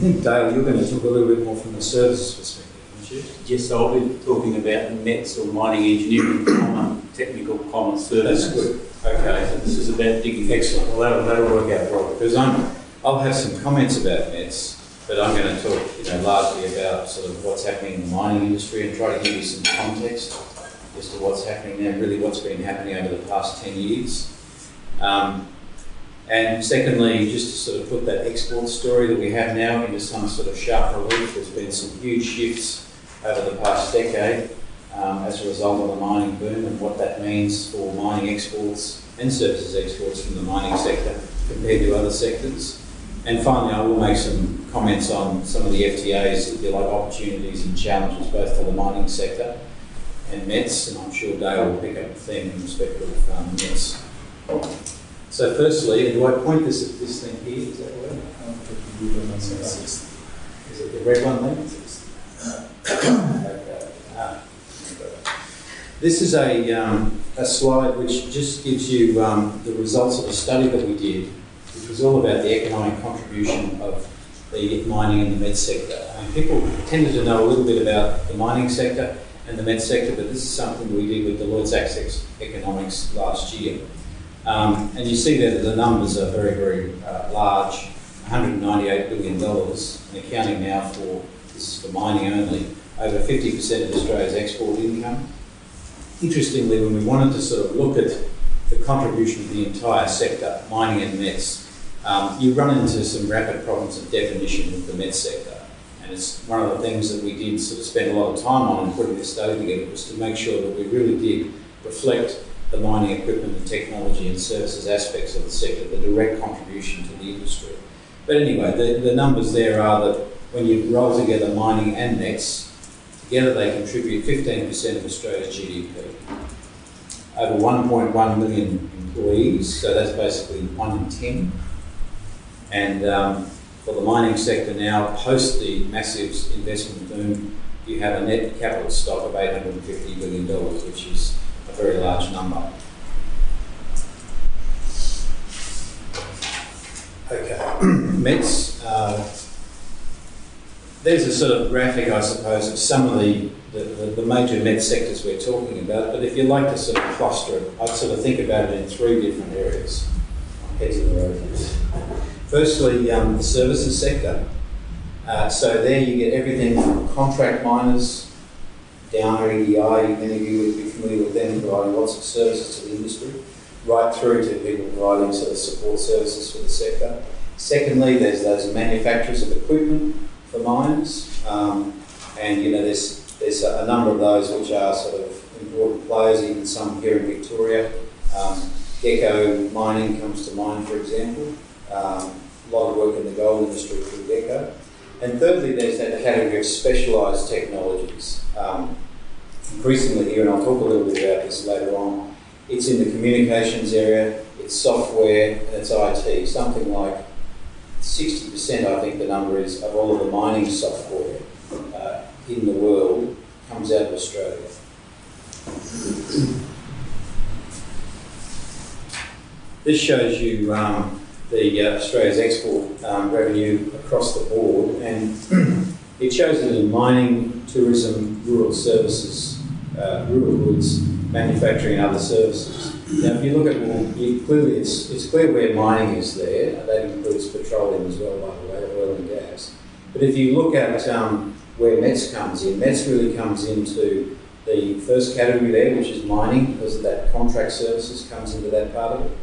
I think, Dale, you're going to talk a little bit more from the services perspective, aren't you? Yes, I'll be talking about METS or mining engineering, common, technical common services. That's good. Okay. So this is about digging. Excellent. Well, that'll, that'll work out well because I'm, I'll have some comments about METS, but I'm going to talk, you know, largely about sort of what's happening in the mining industry and try to give you some context as to what's happening there, really what's been happening over the past 10 years. Um, and secondly, just to sort of put that export story that we have now into some sort of sharp relief, there's been some huge shifts over the past decade um, as a result of the mining boom and what that means for mining exports and services exports from the mining sector compared to other sectors. And finally, I will make some comments on some of the FTAs, if you like, opportunities and challenges both for the mining sector and METS, and I'm sure Dale will pick up the theme in respect of um, METS. So firstly, do I point this at this thing here? Is that right? Is it the red one there? Okay. Ah. This is a, um, a slide which just gives you um, the results of a study that we did, which was all about the economic contribution of the mining and the METS sector. I mean, people tended to know a little bit about the mining sector and the METS sector, but this is something we did with the Deloitte's Access Economics last year. Um, and you see there that the numbers are very, very uh, large, $198 billion, and accounting now for, this is for mining only, over 50% of Australia's export income. Interestingly, when we wanted to sort of look at the contribution of the entire sector, mining and METS, um, you run into some rapid problems of definition with the METS sector. And it's one of the things that we did sort of spend a lot of time on in putting this study together was to make sure that we really did reflect the mining equipment and technology and services aspects of the sector, the direct contribution to the industry. But anyway, the, the numbers there are that when you roll together mining and METS, together they contribute 15% of Australia's GDP. Over 1.1 million employees, so that's basically one in 10. And um, for the mining sector now, post the massive investment boom, you have a net capital stock of $850 billion, which is a very large number. Okay, [clears throat] METS. Uh, there's a sort of graphic, I suppose, of some of the, the, the, major MET sectors we're talking about, but if you like to sort of cluster it, I'd sort of think about it in three different areas. Heads to the road. Firstly, um, the services sector. Uh, so there you get everything from contract miners, Downer EDI, many of you would be familiar with them providing lots of services to the industry, right through to people providing sort of support services for the sector. Secondly, there's those manufacturers of equipment for mines, um, and you know there's there's a number of those which are sort of important players, even some here in Victoria. Um, Deco Mining comes to mind, for example. Um, a lot of work in the gold industry through Deco. And thirdly, there's that category of specialised technologies. Um, increasingly here, and I'll talk a little bit about this later on, it's in the communications area, it's software, and it's IT. Something like 60%, I think the number is, of all of the mining software uh, in the world comes out of Australia. This shows you um, the uh, Australia's export um, revenue across the board, and [clears throat] it shows that in mining, tourism, rural services, uh, rural goods, manufacturing and other services. Now, if you look at, well, clearly it's, it's clear where mining is there. That includes petroleum as well, by the way, oil and gas. But if you look at um, where METS comes in, METS really comes into the first category there, which is mining, because that contract services comes into that part of it.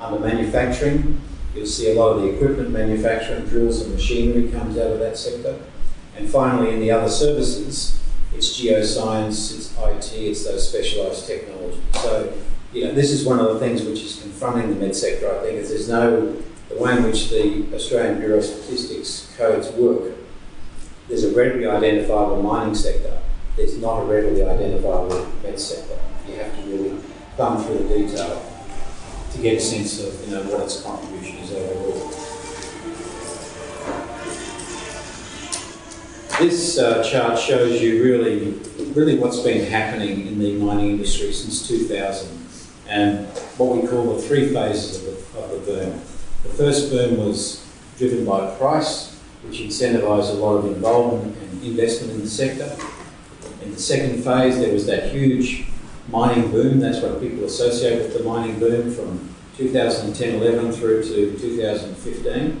Under manufacturing, you'll see a lot of the equipment manufacturing, drills and machinery comes out of that sector. And finally, in the other services, it's geoscience, it's IT, it's those specialised technologies. So, you know, this is one of the things which is confronting the METS sector, I think, is there's no, the way in which the Australian Bureau of Statistics codes work, there's a readily identifiable mining sector, there's not a readily identifiable METS sector. You have to really thumb through the detail to get a sense of, you know, what its contribution is. This uh, chart shows you really, really what's been happening in the mining industry since 2000 and what we call the three phases of the, of the boom. The first boom was driven by price, which incentivised a lot of involvement and investment in the sector. In the second phase, there was that huge mining boom. That's what people associate with the mining boom from 2010-11 through to 2015.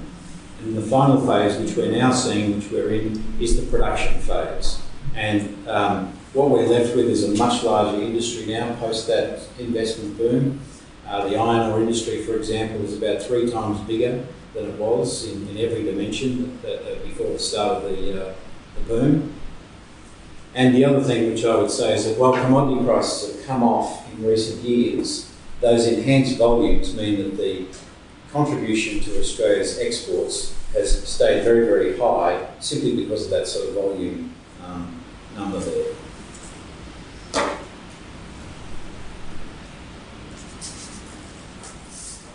And the final phase, which we're now seeing, which we're in, is the production phase. And um, what we're left with is a much larger industry now post that investment boom. Uh, the iron ore industry, for example, is about three times bigger than it was in, in every dimension that, that before the start of the, uh, the boom. And the other thing which I would say is that while commodity prices have come off in recent years, those enhanced volumes mean that the contribution to Australia's exports has stayed very, very high simply because of that sort of volume um, number there.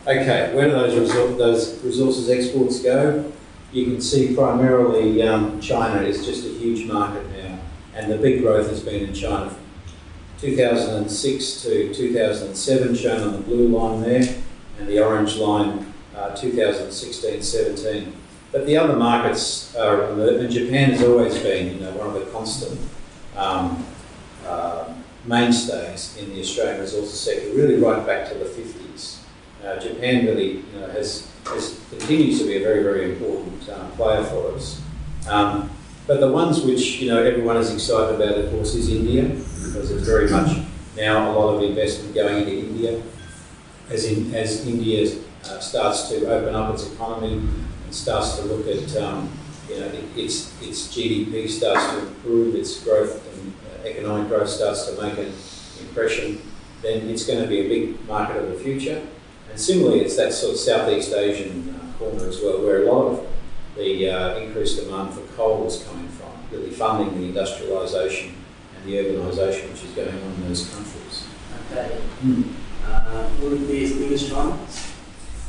Okay, where do those, resor- those resources exports go? You can see primarily um, China is just a huge market now, and the big growth has been in China. 2006 to 2007 shown on the blue line there, and the orange line uh, 2016-17. But the other markets are, and Japan has always been, you know, one of the constant um, uh, mainstays in the Australian resources sector, really right back to the 50s. Uh, Japan really, you know, has, has continues to be a very, very important um, player for us. Um, but the ones which, you know, everyone is excited about, of course, is India, because there's very much now a lot of investment going into India. As, in, as India uh, starts to open up its economy and starts to look at, um, you know, it, its, its GDP starts to improve, its growth and uh, economic growth starts to make an impression, then it's going to be a big market of the future. And similarly, it's that sort of Southeast Asian uh, corner as well, where a lot of the uh, increased demand for coal is coming from, really funding the industrialisation and the urbanisation which is going on in those countries. Okay. Uh, will it be as big as China?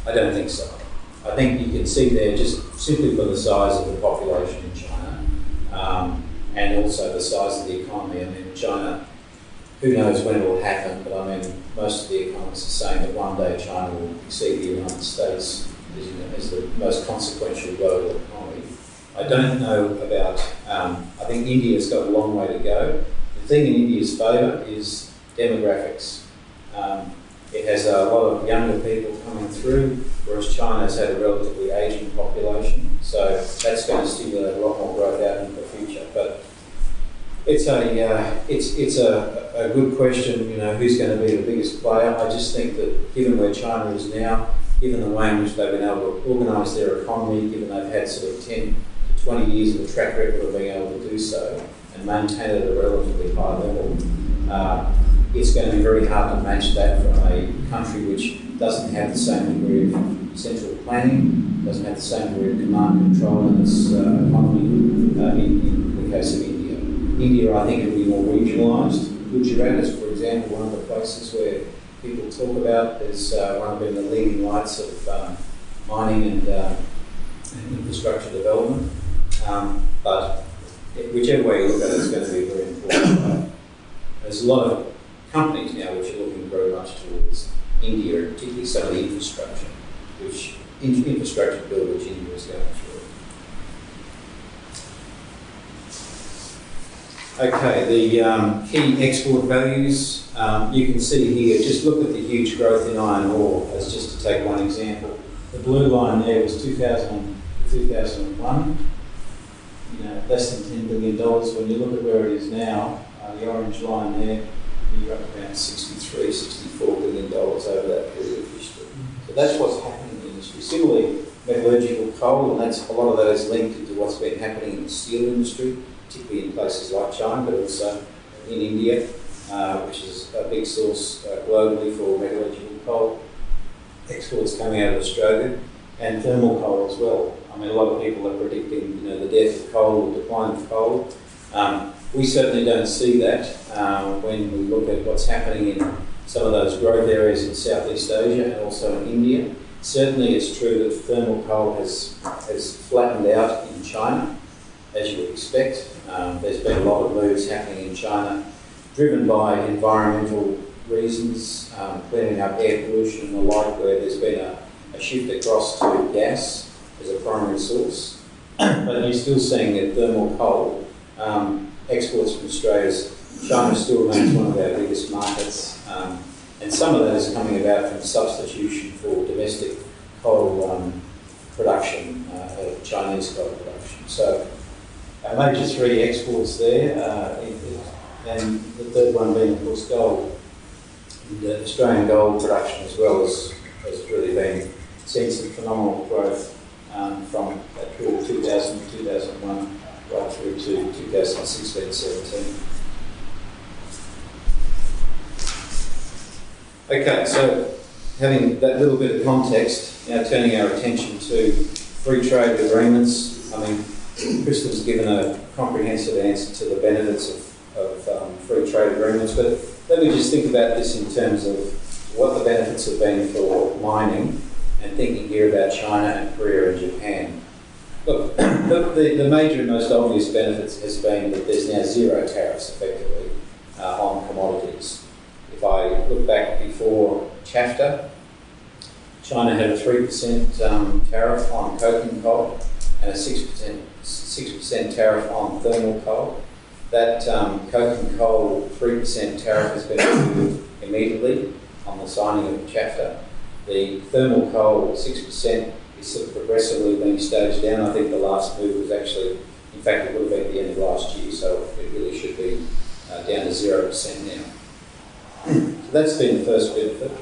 I don't think so. I think you can see there just simply for the size of the population in China um, and also the size of the economy. I mean, China, who knows when it will happen, but I mean, most of the economists are saying that one day China will exceed the United States know, as the most consequential global economy. I don't know about, um, I think India's got a long way to go. The thing in India's favour is demographics. Um, it has a lot of younger people coming through, whereas China's had a relatively aging population. So that's going to stimulate a lot more growth out into the future. But it's a uh, it's it's a, a good question. You know, who's going to be the biggest player? I just think that given where China is now, given the way in which they've been able to organise their economy, given they've had sort of 10 to 20 years of a track record of being able to do so and maintain it at a relatively high level, uh, it's going to be very hard to match that from a country which doesn't have the same degree of central planning, doesn't have the same degree of command and control in its uh, economy uh, in, in the case of India. India, I think, will be more regionalised. Gujarat is, for example, one of the places where people talk about as uh, one of the leading lights of um, mining and, uh, and, infrastructure development. Um, but whichever way you look at it, it's going to be very important. There's a lot of companies now which are looking very much towards India, particularly some of the infrastructure, which infrastructure build which India is going through. Okay, the um, key export values, um, you can see here, just look at the huge growth in iron ore, as just to take one example. The blue line there was 2000, 2001, you know, less than $10 billion. When you look at where it is now, uh, the orange line there, you're up around 63, 64 billion dollars over that period of history. So that's what's happening in the industry. Similarly, metallurgical coal, and that's a lot of that is linked to what's been happening in the steel industry, particularly in places like China, but also in India, uh, which is a big source uh, globally for metallurgical coal. Exports coming out of Australia and thermal coal as well. I mean, a lot of people are predicting, you know, the death of coal, the decline of coal. Um, we certainly don't see that um, when we look at what's happening in some of those growth areas in Southeast Asia and also in India. Certainly, it's true that thermal coal has, has flattened out in China, as you would expect. Um, there's been a lot of moves happening in China, driven by environmental reasons, um, cleaning up air pollution and the like, where there's been a, a shift across to gas as a primary source. [clears throat] but you're still seeing that thermal coal um, exports from Australia, China still remains one of our biggest markets. Um, and some of that is coming about from substitution for domestic coal um, production, uh, Chinese coal production. So our major three exports there, uh, and the third one being, of course, gold. And uh, Australian gold production as well has, has really been seen some phenomenal growth um, from that period 2000 2001 right through to 2016 17. Okay, so having that little bit of context, now turning our attention to free trade agreements. I mean, Kristen's given a comprehensive answer to the benefits of, of um, free trade agreements, but let me just think about this in terms of what the benefits have been for mining and thinking here about China and Korea and Japan. Look, [clears throat] the, the, the major and most obvious benefits has been that there's now zero tariffs effectively uh, on commodities. If I look back before CHAFTA, China had a 3% um, tariff on coking coal and a 6%, 6% tariff on thermal coal. That um, and coal 3% tariff has been immediately on the signing of the CHAFTA. The thermal coal 6% is sort of progressively being staged down. I think the last move was actually, in fact, it would have been at the end of last year, so it really should be uh, down to 0% now. so that's been the first benefit.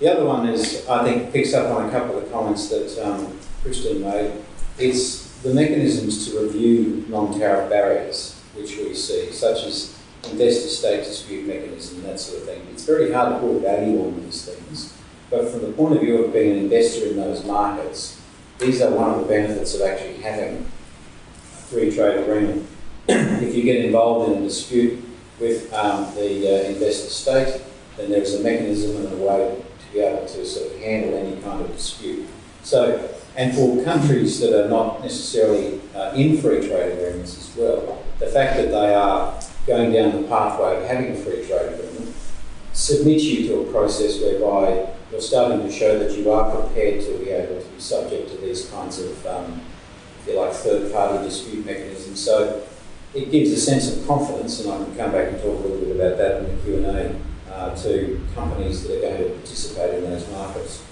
The other one is, I think, picks up on a couple of comments that um, made. It's the mechanisms to review non-tariff barriers, which we see, such as investor state dispute mechanism, and that sort of thing. It's very hard to put a value on these things, but from the point of view of being an investor in those markets, these are one of the benefits of actually having a free trade agreement. [clears throat] if you get involved in a dispute with um, the uh, investor state, then there's a mechanism and a way to be able to sort of handle any kind of dispute. So, and for countries that are not necessarily uh, in free trade agreements as well, the fact that they are going down the pathway of having a free trade agreement submits you to a process whereby you're starting to show that you are prepared to be able to be subject to these kinds of, um, if you like, third-party dispute mechanisms. So it gives a sense of confidence, and I can come back and talk a little bit about that in the Q&A, uh, to companies that are going to participate in those markets.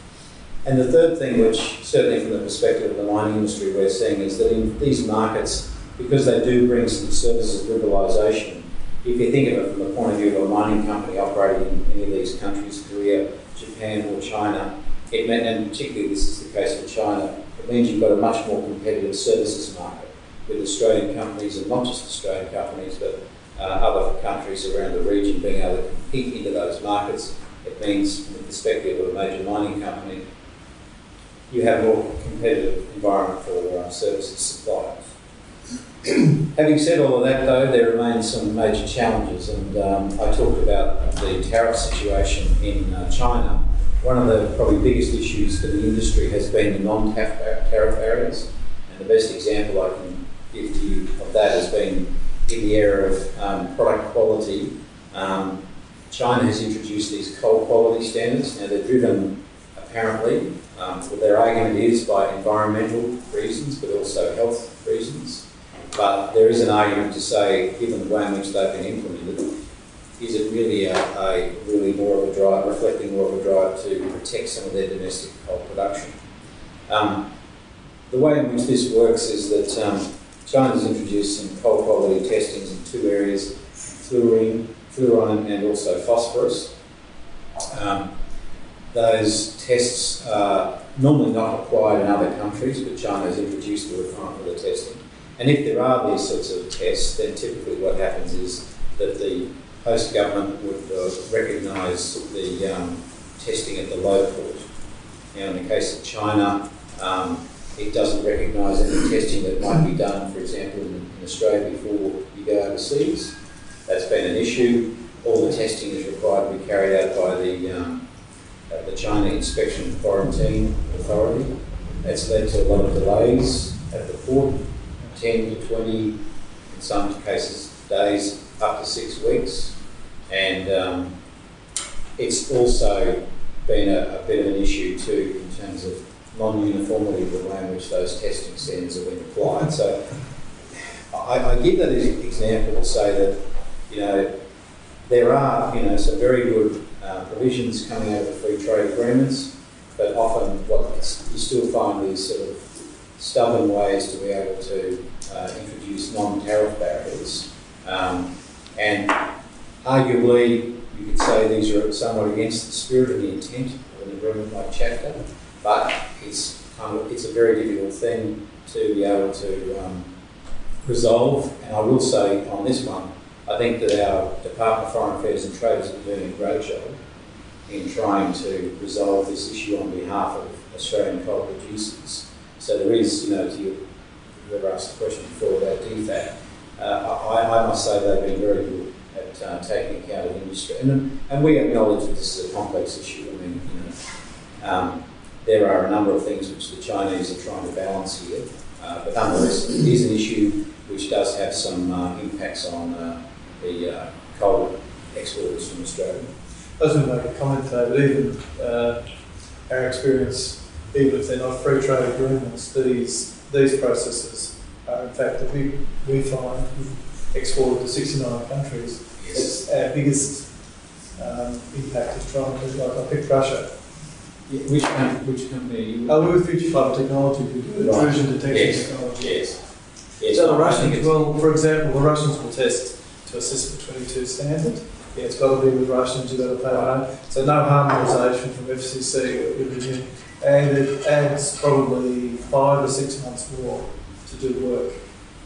And the third thing, which certainly from the perspective of the mining industry we're seeing, is that in these markets, because they do bring some services liberalisation, if you think of it from the point of view of a mining company operating in any of these countries, Korea, Japan or China, it meant, and particularly this is the case for China, it means you've got a much more competitive services market with Australian companies, and not just Australian companies, but uh, other countries around the region being able to compete into those markets. It means, from the perspective of a major mining company, you have a more competitive environment for uh, services suppliers. [clears throat] Having said all of that, though, there remain some major challenges, and um, I talked about the tariff situation in uh, China. One of the probably biggest issues for the industry has been the non-tariff barriers, and the best example I can give to you of that has been in the area of um, product quality. Um, China has introduced these coal quality standards. Now they're driven apparently, um, their argument is by environmental reasons, but also health reasons. But there is an argument to say, given the way in which they've been implemented, is it really a, a really more of a drive, reflecting more of a drive to protect some of their domestic coal production? Um, the way in which this works is that um, China's introduced some coal quality testings in two areas, fluorine, fluorine and also phosphorus. Um, those tests are normally not required in other countries, but China has introduced the requirement for the testing. And if there are these sorts of tests, then typically what happens is that the host government would uh, recognise the um, testing at the port. Now, in the case of China, um, it doesn't recognise any testing that might be done, for example, in, in Australia before you go overseas. That's been an issue. All the testing is required to be carried out by the, um, uh, the China Inspection Quarantine Authority. That's led to a lot of delays at the port, 10 to 20, in some cases, days up to six weeks. And um, it's also been a, a bit of an issue too in terms of non-uniformity of the way in which those testing standards have been applied. So I, I give that as an example to say that, you know, there are, you know, some very good uh, provisions coming out of free trade agreements, but often what you still find these sort of stubborn ways to be able to uh, introduce non-tariff barriers. Um, and arguably, you could say these are somewhat against the spirit and the intent of an agreement like CHAFTA, but it's kind of, it's a very difficult thing to be able to um, resolve. And I will say on this one, I think that our Department of Foreign Affairs and Trade is doing a great job in trying to resolve this issue on behalf of Australian coal producers. So there is, you know, to you, whoever asked the question before about DFAT, uh, I, I must say they've been very good at uh, taking account of industry. And, and we acknowledge that this is a complex issue. I mean, you know, um, there are a number of things which the Chinese are trying to balance here, uh, but nonetheless, it is an issue which does have some uh, impacts on uh, the uh, coal exporters from Australia. I was going to make a comment though, but even uh, our experience, even if they're not free trade agreements, these these processes are in fact that we, we find exported to 69 countries. It's our biggest um, impact is trying to, like I picked Russia. Yeah, which, com- which company are you? Oh, we were Future Fiber Technology, we do Right. intrusion detection Yes. technology. Yes. yes. So the I think Russians, it's- well, for example, the Russians will test to a CISPR 22 standard. Yeah, it's got to be with Russians, you've got to pay home. So no harmonisation from FCC. And it adds probably five or six months more to do work.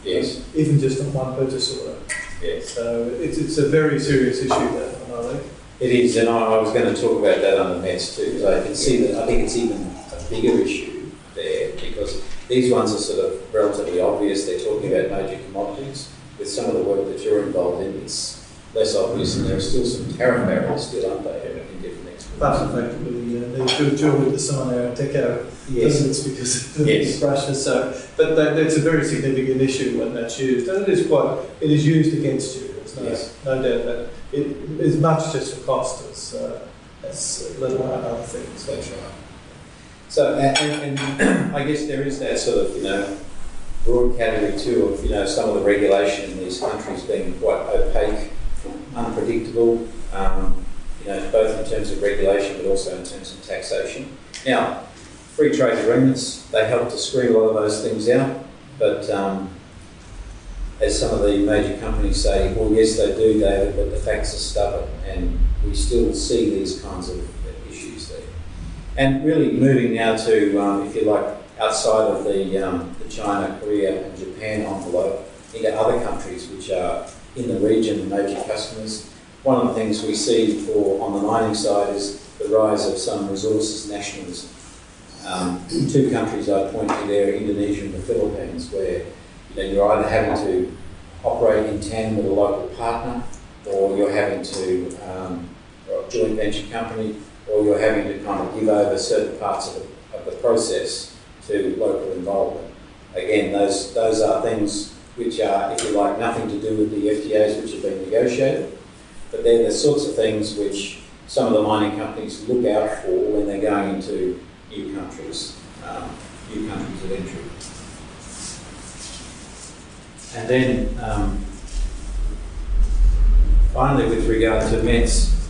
Yes, Even just on one purchase order. yes. So it's, it's a very serious issue, that one, I think. It is, and I, was going to talk about that on the Mets too, because I can see that, I think it's even a bigger issue there, because these ones are sort of relatively obvious, they're talking about major commodities. With some of the work that you're involved in, it's less obvious, and there are still some tariff barriers still, aren't there, in different exports? But the fact that we uh, need to deal with the sign our Deco Yes, It's because of the Yes. Russia, so, but that, that's a very significant issue when that's used, and it is quite, it is used against you, there's no, Yes. no doubt about it. Is much just for cost as, uh, as let alone other things. that's right. So, and, and, and I guess there is that sort of, you know, broad category too of, you know, some of the regulation in these countries being quite opaque, unpredictable, um, you know, both in terms of regulation but also in terms of taxation. Now, free trade agreements, they help to screen a lot of those things out, but um, as some of the major companies say, well, yes, they do, David, but the facts are stubborn, and we still see these kinds of issues there. And really moving now to, um, if you like, outside of the, um, the China, Korea, and Japan envelope, into other countries which are in the region and major customers. One of the things we see for on the mining side is the rise of some resources nationalism. Um, two countries I point to there, Indonesia and the Philippines, where you know, you're either having to operate in tandem with a local partner, or you're having to um, joint venture company, or you're having to kind of give over certain parts of the, of the process to local involvement. Again, those those are things which are, if you like, nothing to do with the FTAs which have been negotiated, but they're the sorts of things which some of the mining companies look out for when they're going into new countries, um, new countries of entry. And then, um, finally, with regard to Mets,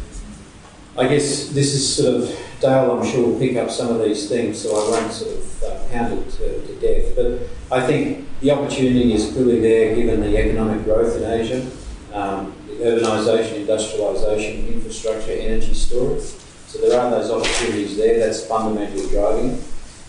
I guess this is sort of, Dale, I'm sure will pick up some of these things, so I won't sort of uh, pound it to, to death. But I think the opportunity is clearly there given the economic growth in Asia, um, the urbanisation, industrialisation, infrastructure, energy storage. So there are those opportunities there, that's fundamentally driving.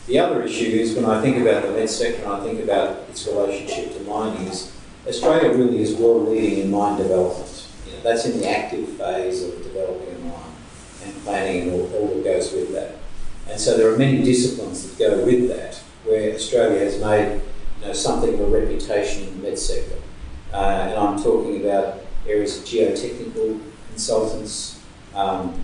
The other issue is when I think about the METS sector and I think about its relationship to mining is Australia really is world leading in mine development. You know, that's in the active phase of developing planning and all, all that goes with that. And so there are many disciplines that go with that where Australia has made you know, something of a reputation in the METS sector. Uh, and I'm talking about areas of geotechnical consultants, um,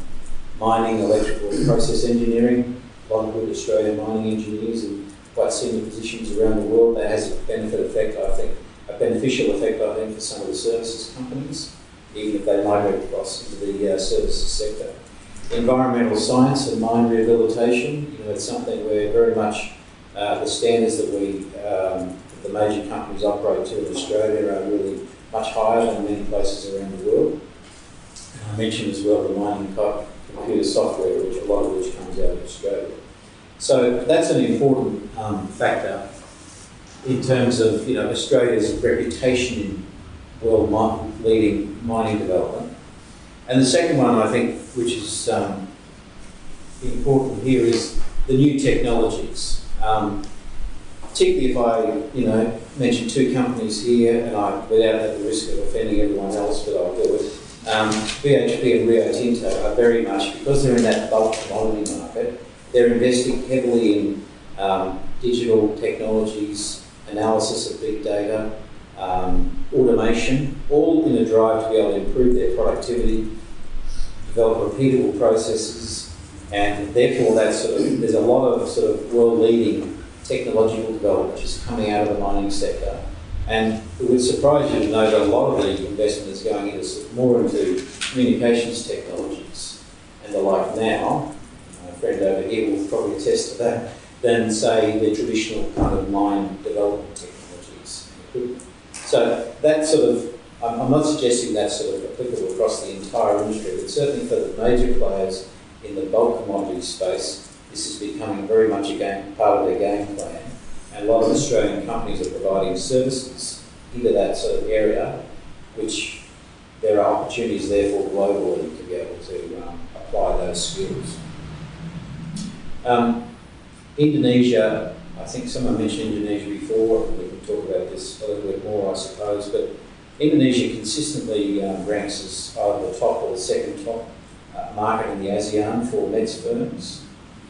mining, electrical process engineering, a lot of good Australian mining engineers in quite senior positions around the world. That has a benefit effect, I think, a beneficial effect, I think, for some of the services companies, even if they migrate across into the uh, services sector. Environmental science and mine rehabilitation, you know, it's something where very much uh, the standards that we, um, the major companies operate to in Australia are really much higher than many places around the world. I mentioned as well the mining computer software, which a lot of which comes out of Australia. So that's an important um, factor in terms of you know Australia's reputation in world leading mining development. And the second one, I think, which is um, important here, is the new technologies. Um, particularly if I, you know, mention two companies here, and I, without the risk of offending everyone else, but I'll do it. Um, BHP and Rio Tinto are very much, because they're in that bulk commodity market, they're investing heavily in um, digital technologies, analysis of big data, um, automation, all in a drive to be able to improve their productivity, develop repeatable processes, and therefore that sort of, there's a lot of sort of world-leading technological development is coming out of the mining sector. And it would surprise you to know that a lot of the investment is going into more into communications technologies and the like now. My friend over here will probably attest to that. Than say the traditional kind of mine development technologies. So that sort of, I'm, I'm not suggesting that's sort of applicable across the entire industry, but certainly for the major players in the bulk commodities space, this is becoming very much a game, part of their game plan. And a lot of Australian companies are providing services into that sort of area, which there are opportunities there for globally to be able to um, apply those skills. Um, Indonesia, I think someone mentioned Indonesia before, talk about this a little bit more, I suppose, but Indonesia consistently um, ranks as either the top or the second top uh, market in the ASEAN for METS firms.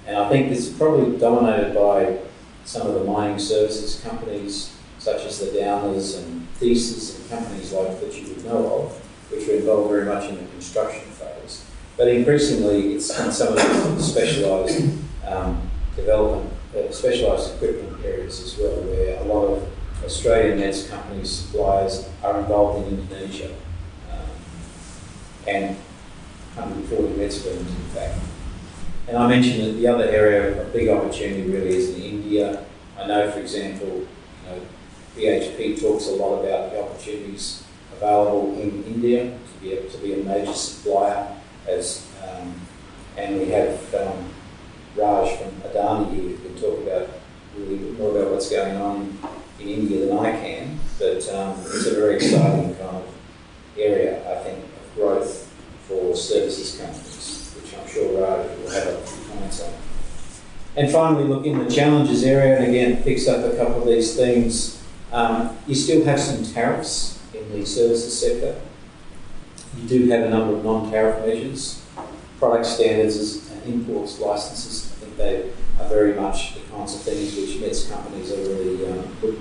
And I think this is probably dominated by some of the mining services companies, such as the Downers and Thiess and companies like that you would know of, which are involved very much in the construction phase. But increasingly, it's in some of the specialised um, development, uh, specialised equipment areas as well, where a lot of Australian METS companies, suppliers are involved in Indonesia. Um, and 140 METS firms, in fact. And I mentioned that the other area of big opportunity really is in India. I know, for example, you know, BHP talks a lot about the opportunities available in India to be able to be a major supplier, as um, and we have um, Raj from Adani here who can talk about really more about what's going on in India than I can. But um, it's a very exciting kind of area, I think, of growth for services companies, which I'm sure Raj will have a few comments on. And finally, look in the challenges area, and again, picks up a couple of these things. Um, you still have some tariffs in the services sector. You do have a number of non-tariff measures, product standards and imports licenses. I think they are very much the kinds of things which METS companies are really um, put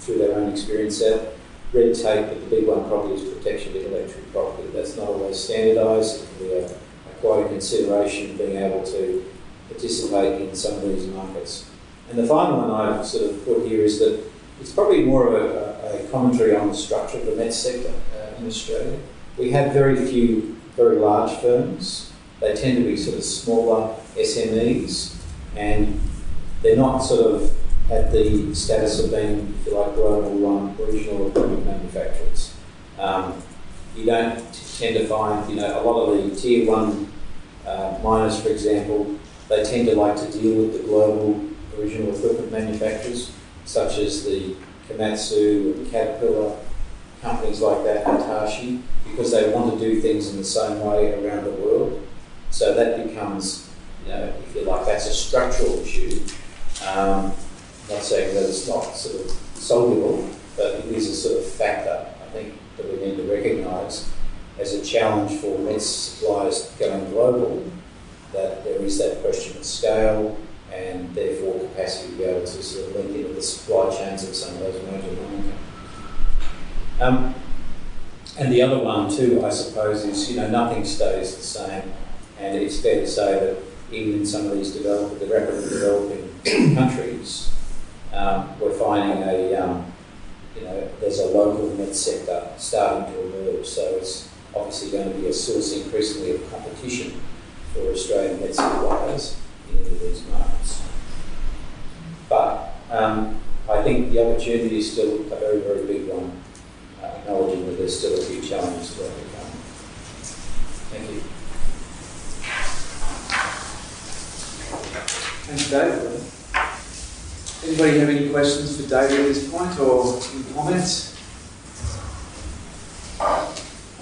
through their own experience at. Red tape, but the big one probably is protection of intellectual property. That's not always standardised. It can be a, quite a consideration being able to participate in some of these markets. And the final one I've sort of put here is that it's probably more of a, a commentary on the structure of the METS sector uh, in Australia. We have very few very large firms. They tend to be sort of smaller SMEs, and they're not sort of at the status of being, if you like, global um, regional equipment manufacturers. Um, you don't tend to find, you know, a lot of the tier one uh, miners, for example, they tend to like to deal with the global original equipment manufacturers, such as the Komatsu and Caterpillar, companies like that, Hitachi, because they want to do things in the same way around the world. So that becomes, know, if you like, that's a structural issue. Um, not saying that it's not sort of soluble, but it is a sort of factor, I think, that we need to recognise as a challenge for METS suppliers going global, that there is that question of scale and therefore capacity to be able to sort of link into the supply chains of some of those major companies. Um, and the other one too, I suppose, is, you know, nothing stays the same. And it's fair to say that even in some of these develop, the rapidly developing [clears throat] countries, um, we're finding a, um, you know, there's a local METS sector starting to emerge. So it's obviously going to be a source increasingly of competition for Australian METS suppliers in these markets. But um, I think the opportunity is still a very, very big one, uh, acknowledging that there's still a few challenges to overcome. Thank you. Thanks, David. Anybody have any questions for David at this point or any comments?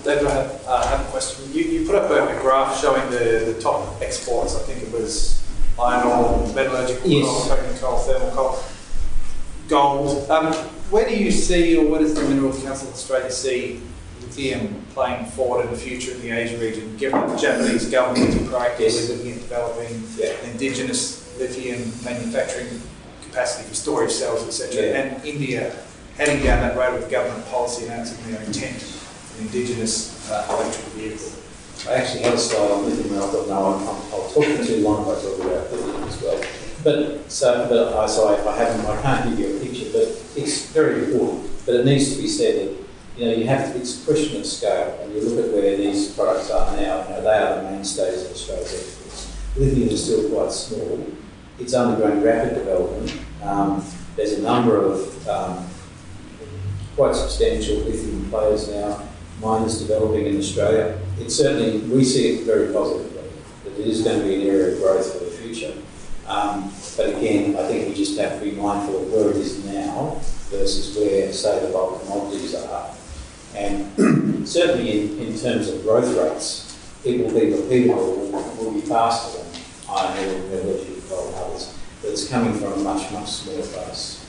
David, I have, uh, have a question. You, you put up a, graph showing the, the top exports. I think it was iron ore, metallurgical Yes. coal, coking coal, thermal coal, gold. Um, where do you see, or where does the Minerals Council of Australia see lithium playing forward in the future in the Asia region, given that the Japanese government is proactively looking at developing Yeah. indigenous lithium manufacturing capacity for storage cells, etc., Yeah. and India heading down that road with government policy announcing their intent for indigenous uh, electric vehicle. I actually had a slide on lithium, and I thought, no, I'm, I'm- I'll talk for too long if I talk about lithium as well. But so, but I, so I, I haven't, I can't give you a picture, but it's very important. But it needs to be said that you know you have to. It's a question of scale, and you look at where these products are now. You know, they are the mainstays of Australia's exports. Lithium is still quite small. It's undergoing rapid development. Um, there's a number of um, quite substantial lithium players now miners developing in Australia. It certainly, we see it very positively, that it is going to be an area of growth for the future. Um, but again, I think we just have to be mindful of where it is now versus where, say, the bulk commodities are. And [clears throat] certainly in, in terms of growth rates, it will be repeatable, will, be faster than iron ore, metallurgical others, but it's coming from a much, much smaller base.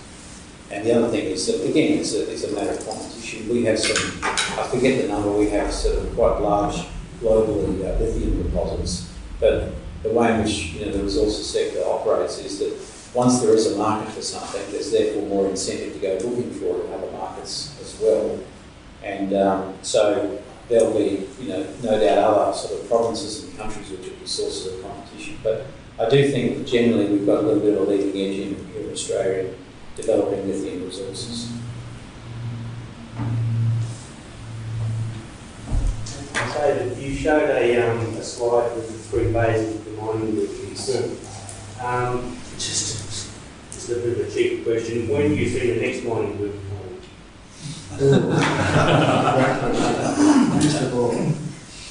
And the other thing is that, again, it's a, it's a matter of competition. We have some, I forget the number, we have sort of quite large globally uh, lithium deposits. But the way in which you know, the resources sector operates is that once there is a market for something, there's therefore more incentive to go looking for it in other markets as well. And um, so there'll be, you know, no doubt other sort of provinces and countries which will be sources of competition. But I do think generally we've got a little bit of a leading edge in here in Australia developing lithium resources. So you showed a, um, a slide with the three phases of the mining routines. Um, just, just a bit of a cheeky question. When do you see the next mining boom coming?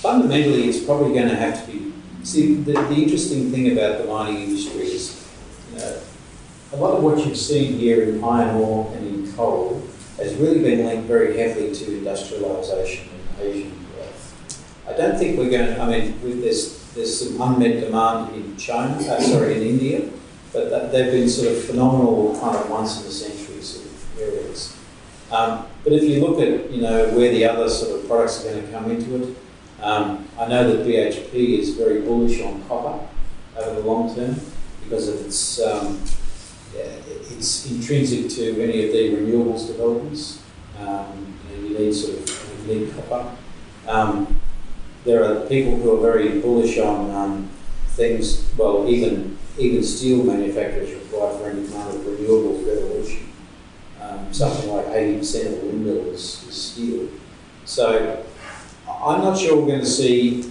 Fundamentally, it's probably going to have to be. See, the, the interesting thing about the mining industry is, know, a lot of what you've seen here in iron ore and in coal has really been linked very heavily to industrialisation and Asian growth. I don't think we're going. to, I mean, with there's there's some unmet demand in China, uh, sorry, in India, but that, they've been sort of phenomenal, kind of once in a century sort of areas. Um, but if you look at you know where the other sort of products are going to come into it, um, I know that BHP is very bullish on copper over the long term because of its um, it's intrinsic to any of the renewables developments. Um, you, know, you need sort of you need copper. Um, there are people who are very bullish on um, things. Well, even even steel manufacturers require for any kind of renewables revolution. Um, something like 80% of the windmills is steel. So I'm not sure we're going to see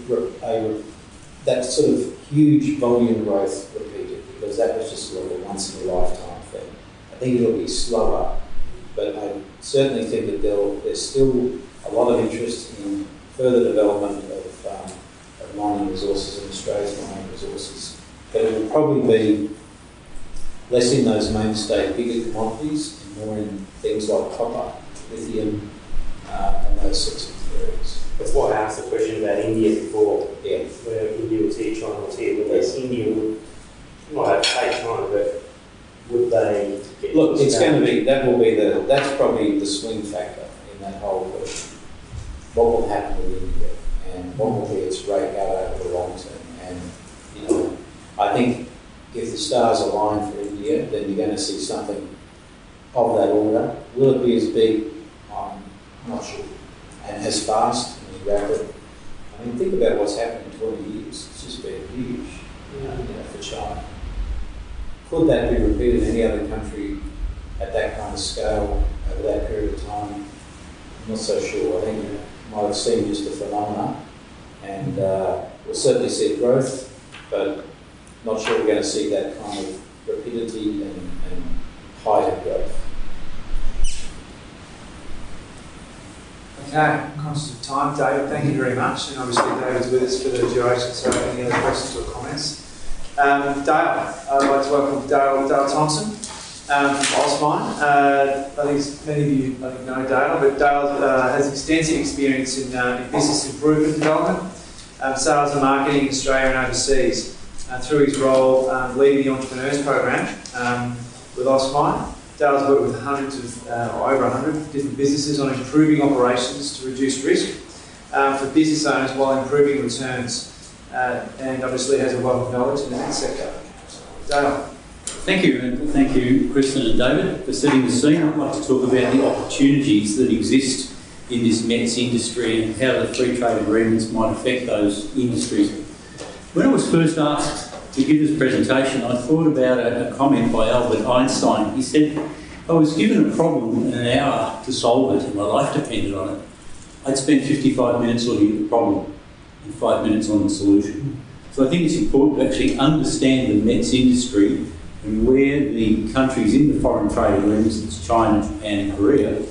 a, that sort of huge volume growth repeated because that was just sort of a once in a lifetime thing. I think it'll be slower, but I certainly think that there's still a lot of interest in further development of, um, of mining resources and Australia's mining resources. But it will probably be less in those mainstay bigger commodities and more in things like copper, lithium, uh, and those sorts of. That's why I asked the question about India before, Yeah. where India was here, China was here, whether India would, not have to take China, but would they get... Look, it's going to be, that will be the, that's probably the swing factor in that whole question. What will happen with India and what will be its rate out over the long term? And, you know, I think if the stars align for India, then you're going to see something of that order. Will it be as big? I'm not sure. And as fast and as rapid? I mean, think about what's happened in 20 years. It's just been huge, you know, for China. Could that be repeated in any other country at that kind of scale over that period of time? I'm not so sure. I think it might have seemed just a phenomenon, and uh, we'll certainly see growth, but not sure we're going to see that kind of rapidity and, and height of growth. Okay, conscious of time, David, thank you very much. And obviously David's with us for the duration, so any other questions or comments? Um, Dale, I'd like to welcome Dale, Dale Thompson um, from AustMine. Uh, I think many of you I think, know Dale, but Dale uh, has extensive experience in, uh, in business improvement development, um, sales and marketing in Australia and overseas. Uh, through his role um, leading the Entrepreneurs Program um, with AustMine, Dale's worked with hundreds of, uh, or over 100 different businesses on improving operations to reduce risk um, for business owners while improving returns. Uh, and obviously has a wealth of knowledge in that sector. Dale. Thank you, and thank you, Kristen and David, for setting the scene. I'd like to talk about the opportunities that exist in this METS industry and how the free trade agreements might affect those industries. When I was first asked to give this presentation, I thought about a, a comment by Albert Einstein. He said, I was given a problem in an hour to solve it, and my life depended on it. I'd spend 55 minutes looking at the problem and five minutes on the solution. So I think it's important to actually understand the METS industry and where the countries in the foreign trade agreements, it's China, Japan and Korea,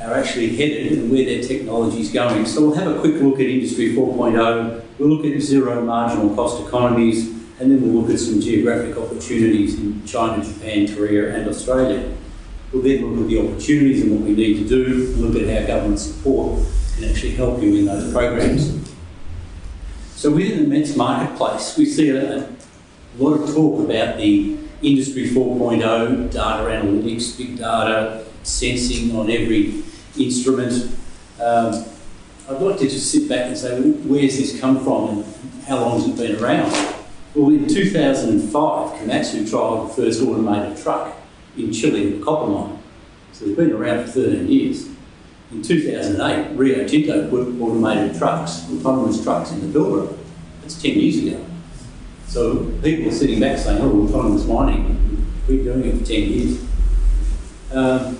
are actually headed and where their technology is going. So we'll have a quick look at Industry 4.0, we'll look at zero marginal cost economies, and then we'll look at some geographic opportunities in China, Japan, Korea and Australia. We'll then look at the opportunities and what we need to do, look at how government support can actually help you in those programs. So within the METS marketplace, we see a, a lot of talk about the Industry 4.0, data analytics, big data, sensing on every instrument. Um, I'd like to just sit back and say, where's this come from and how long has it been around? Well, in 2005, Komatsu trialled the first automated truck in Chile, the copper mine. So it's been around for 13 years. In 2008, Rio Tinto put automated trucks, autonomous trucks in the Pilbara. That's 10 years ago. So people are sitting back saying, oh, autonomous mining, we've been doing it for 10 years. Um,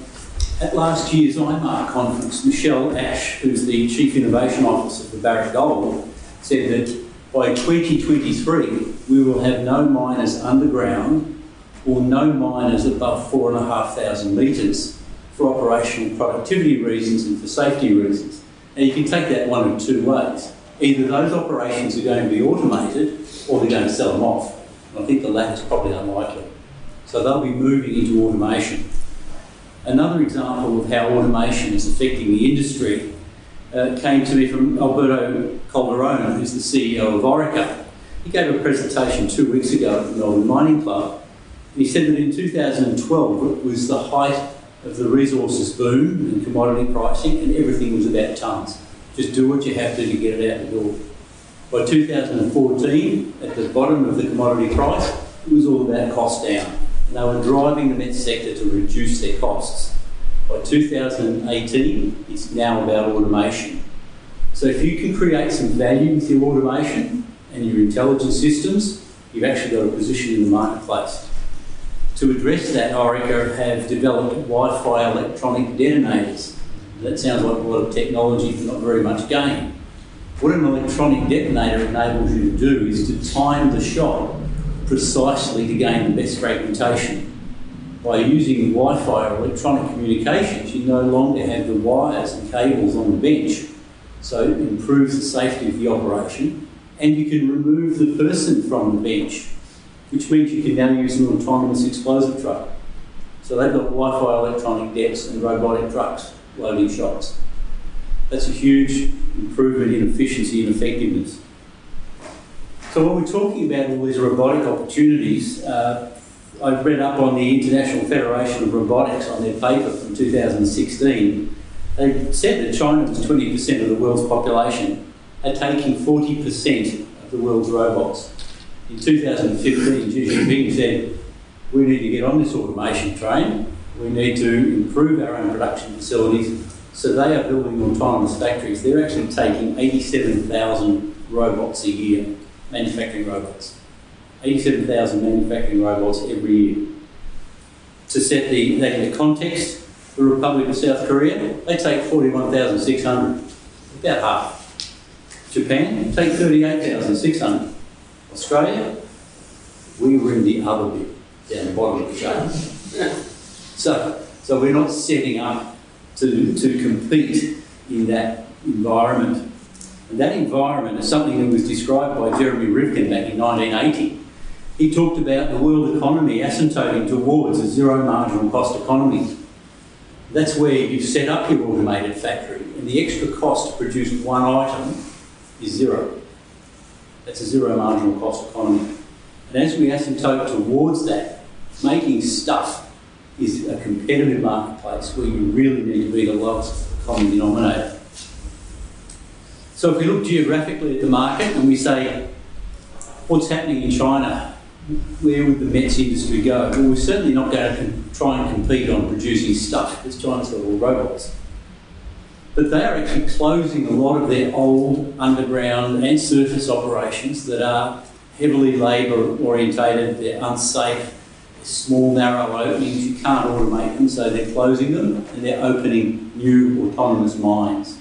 at last year's IMARC conference, Michelle Ash, who's the Chief Innovation Officer for Barrick Gold, said that by 2023 we will have no miners underground or no miners above 4,500 metres for operational productivity reasons and for safety reasons. And you can take that one of two ways. Either those operations are going to be automated or they're going to sell them off. And I think the latter is probably unlikely. So they'll be moving into automation. Another example of how automation is affecting the industry uh, came to me from Alberto Calderon, who's the CEO of Orica. He gave a presentation two weeks ago at the Melbourne Mining Club. He said that in 2012 it was the height of the resources boom and commodity pricing, and everything was about tonnes. Just do what you have to to get it out the door. By 2014, at the bottom of the commodity price, it was all about cost down. And they were driving the METS sector to reduce their costs. By 2018, it's now about automation. So if you can create some value with your automation and your intelligent systems, you've actually got a position in the marketplace. To address that, Orica have developed Wi-Fi electronic detonators. That sounds like a lot of technology, but not very much gain. What an electronic detonator enables you to do is to time the shot precisely to gain the best fragmentation. By using Wi-Fi or electronic communications, you no longer have the wires and cables on the bench. So it improves the safety of the operation and you can remove the person from the bench, which means you can now use an autonomous explosive truck. So they've got Wi-Fi electronic decks and robotic trucks loading shots. That's a huge improvement in efficiency and effectiveness. So when we're talking about all these robotic opportunities, uh, I read up on the International Federation of Robotics on their paper from 2016. They said that China was 20% of the world's population are taking 40% of the world's robots. In 2015, Xi Jinping said, we need to get on this automation train. We need to improve our own production facilities. So they are building autonomous factories. They're actually taking 87,000 robots a year, manufacturing robots. 87,000 manufacturing robots every year. To set the, that into context, the Republic of South Korea, they take 41,600, about half. Japan, take 38,600. Australia, we were in the other bit, down the bottom of the chart. [laughs] So, so we're not setting up to, to compete in that environment. And that environment is something that was described by Jeremy Rifkin back in 1980. He talked about the world economy asymptoting towards a zero marginal cost economy. That's where you set up your automated factory and the extra cost to produce one item is zero. That's a zero marginal cost economy. And as we asymptote towards that, making stuff is a competitive marketplace where you really need to be the lowest common denominator. So if we look geographically at the market and we say, what's happening in China? Where would the METS industry go? Well, we're certainly not going to try and compete on producing stuff because China's got all robots. But they are actually closing a lot of their old underground and surface operations that are heavily labour orientated, they're unsafe, small, narrow openings, you can't automate them, so they're closing them and they're opening new autonomous mines.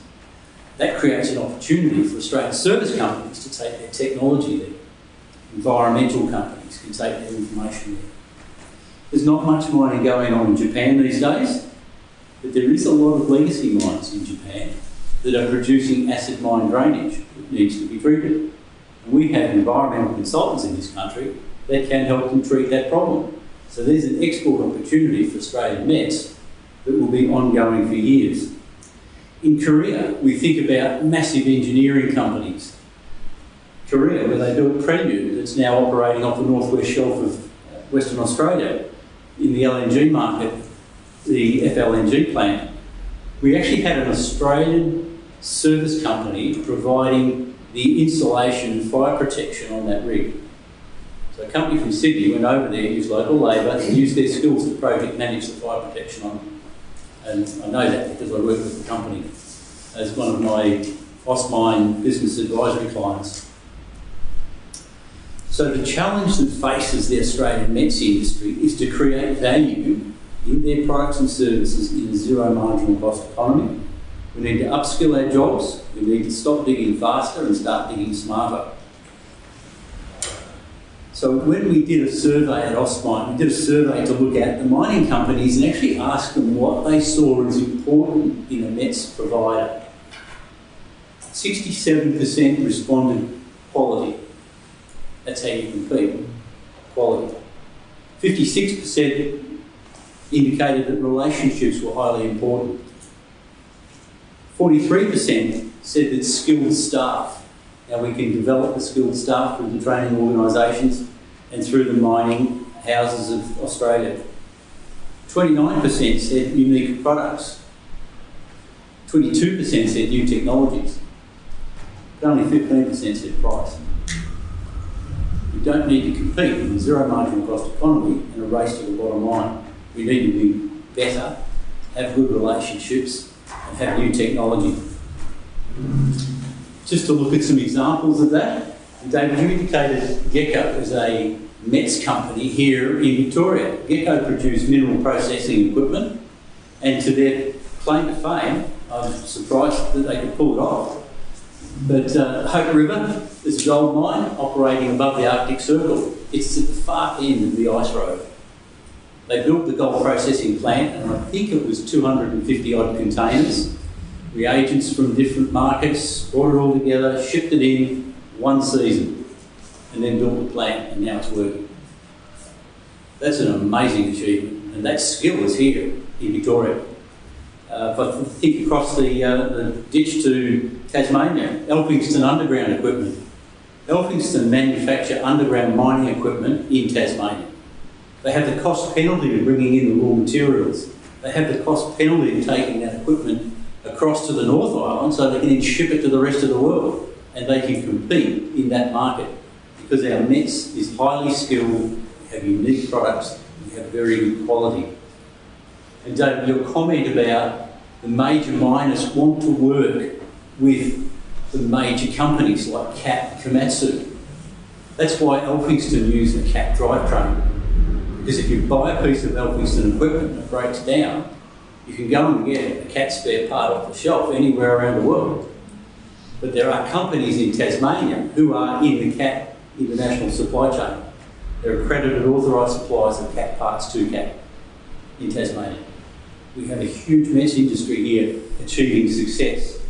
That creates an opportunity for Australian service companies to take their technology there. Environmental companies can take their information there. There's not much mining going on in Japan these days. But there is a lot of legacy mines in Japan that are producing acid mine drainage that needs to be treated. And we have environmental consultants in this country that can help them treat that problem. So there's an export opportunity for Australian METS that will be ongoing for years. In Korea, we think about massive engineering companies. Korea, where they built Prelude, that's now operating off the northwest shelf of Western Australia in the LNG market, the FLNG plant, we actually had an Australian service company providing the insulation and fire protection on that rig. So a company from Sydney went over there, used local labour, used their skills to project manage the fire protection on. And I know that because I work with the company as one of my AustMine business advisory clients. So the challenge that faces the Australian METS industry is to create value in their products and services in a zero marginal cost economy. We need to upskill our jobs. We need to stop digging faster and start digging smarter. So when we did a survey at AustMine, we did a survey to look at the mining companies and actually ask them what they saw as important in a METS provider. 67% responded quality. That's how you compete, quality. 56% indicated that relationships were highly important. 43% said that skilled staff, how we can develop the skilled staff through the training organisations and through the mining houses of Australia. 29% said unique products. 22% said new technologies. But only 15% said price. We don't need to compete in a zero marginal cost economy and a race to the bottom line. We need to be better, have good relationships, and have new technology. Just to look at some examples of that, David, you indicated Gekko is a METS company here in Victoria. Gekko produce mineral processing equipment, and to their claim to fame, I'm surprised that they could pull it off. But uh, Hope River is a gold mine operating above the Arctic Circle. It's at the far end of the ice road. They built the gold processing plant, and I think it was 250 odd containers, reagents from different markets, brought it all together, shipped it in one season, and then built the plant, and now it's working. That's an amazing achievement, and that skill is here in Victoria. Uh, if I think across the, uh, the ditch to Tasmania, Elphinstone Underground Equipment. Elphinstone manufacture underground mining equipment in Tasmania. They have the cost penalty of bringing in the raw materials. They have the cost penalty of taking that equipment across to the North Island so they can then ship it to the rest of the world and they can compete in that market because our METS is highly skilled, we have unique products, we have very good quality. And David, your comment about the major miners want to work with the major companies like CAT Komatsu. That's why Elphinstone use the CAT drivetrain. Because if you buy a piece of Elphinstone equipment and it breaks down, you can go and get a CAT spare part off the shelf anywhere around the world. But there are companies in Tasmania who are in the CAT international supply chain. They're accredited authorised suppliers of CAT parts to CAT in Tasmania. We have a huge METS industry here achieving success.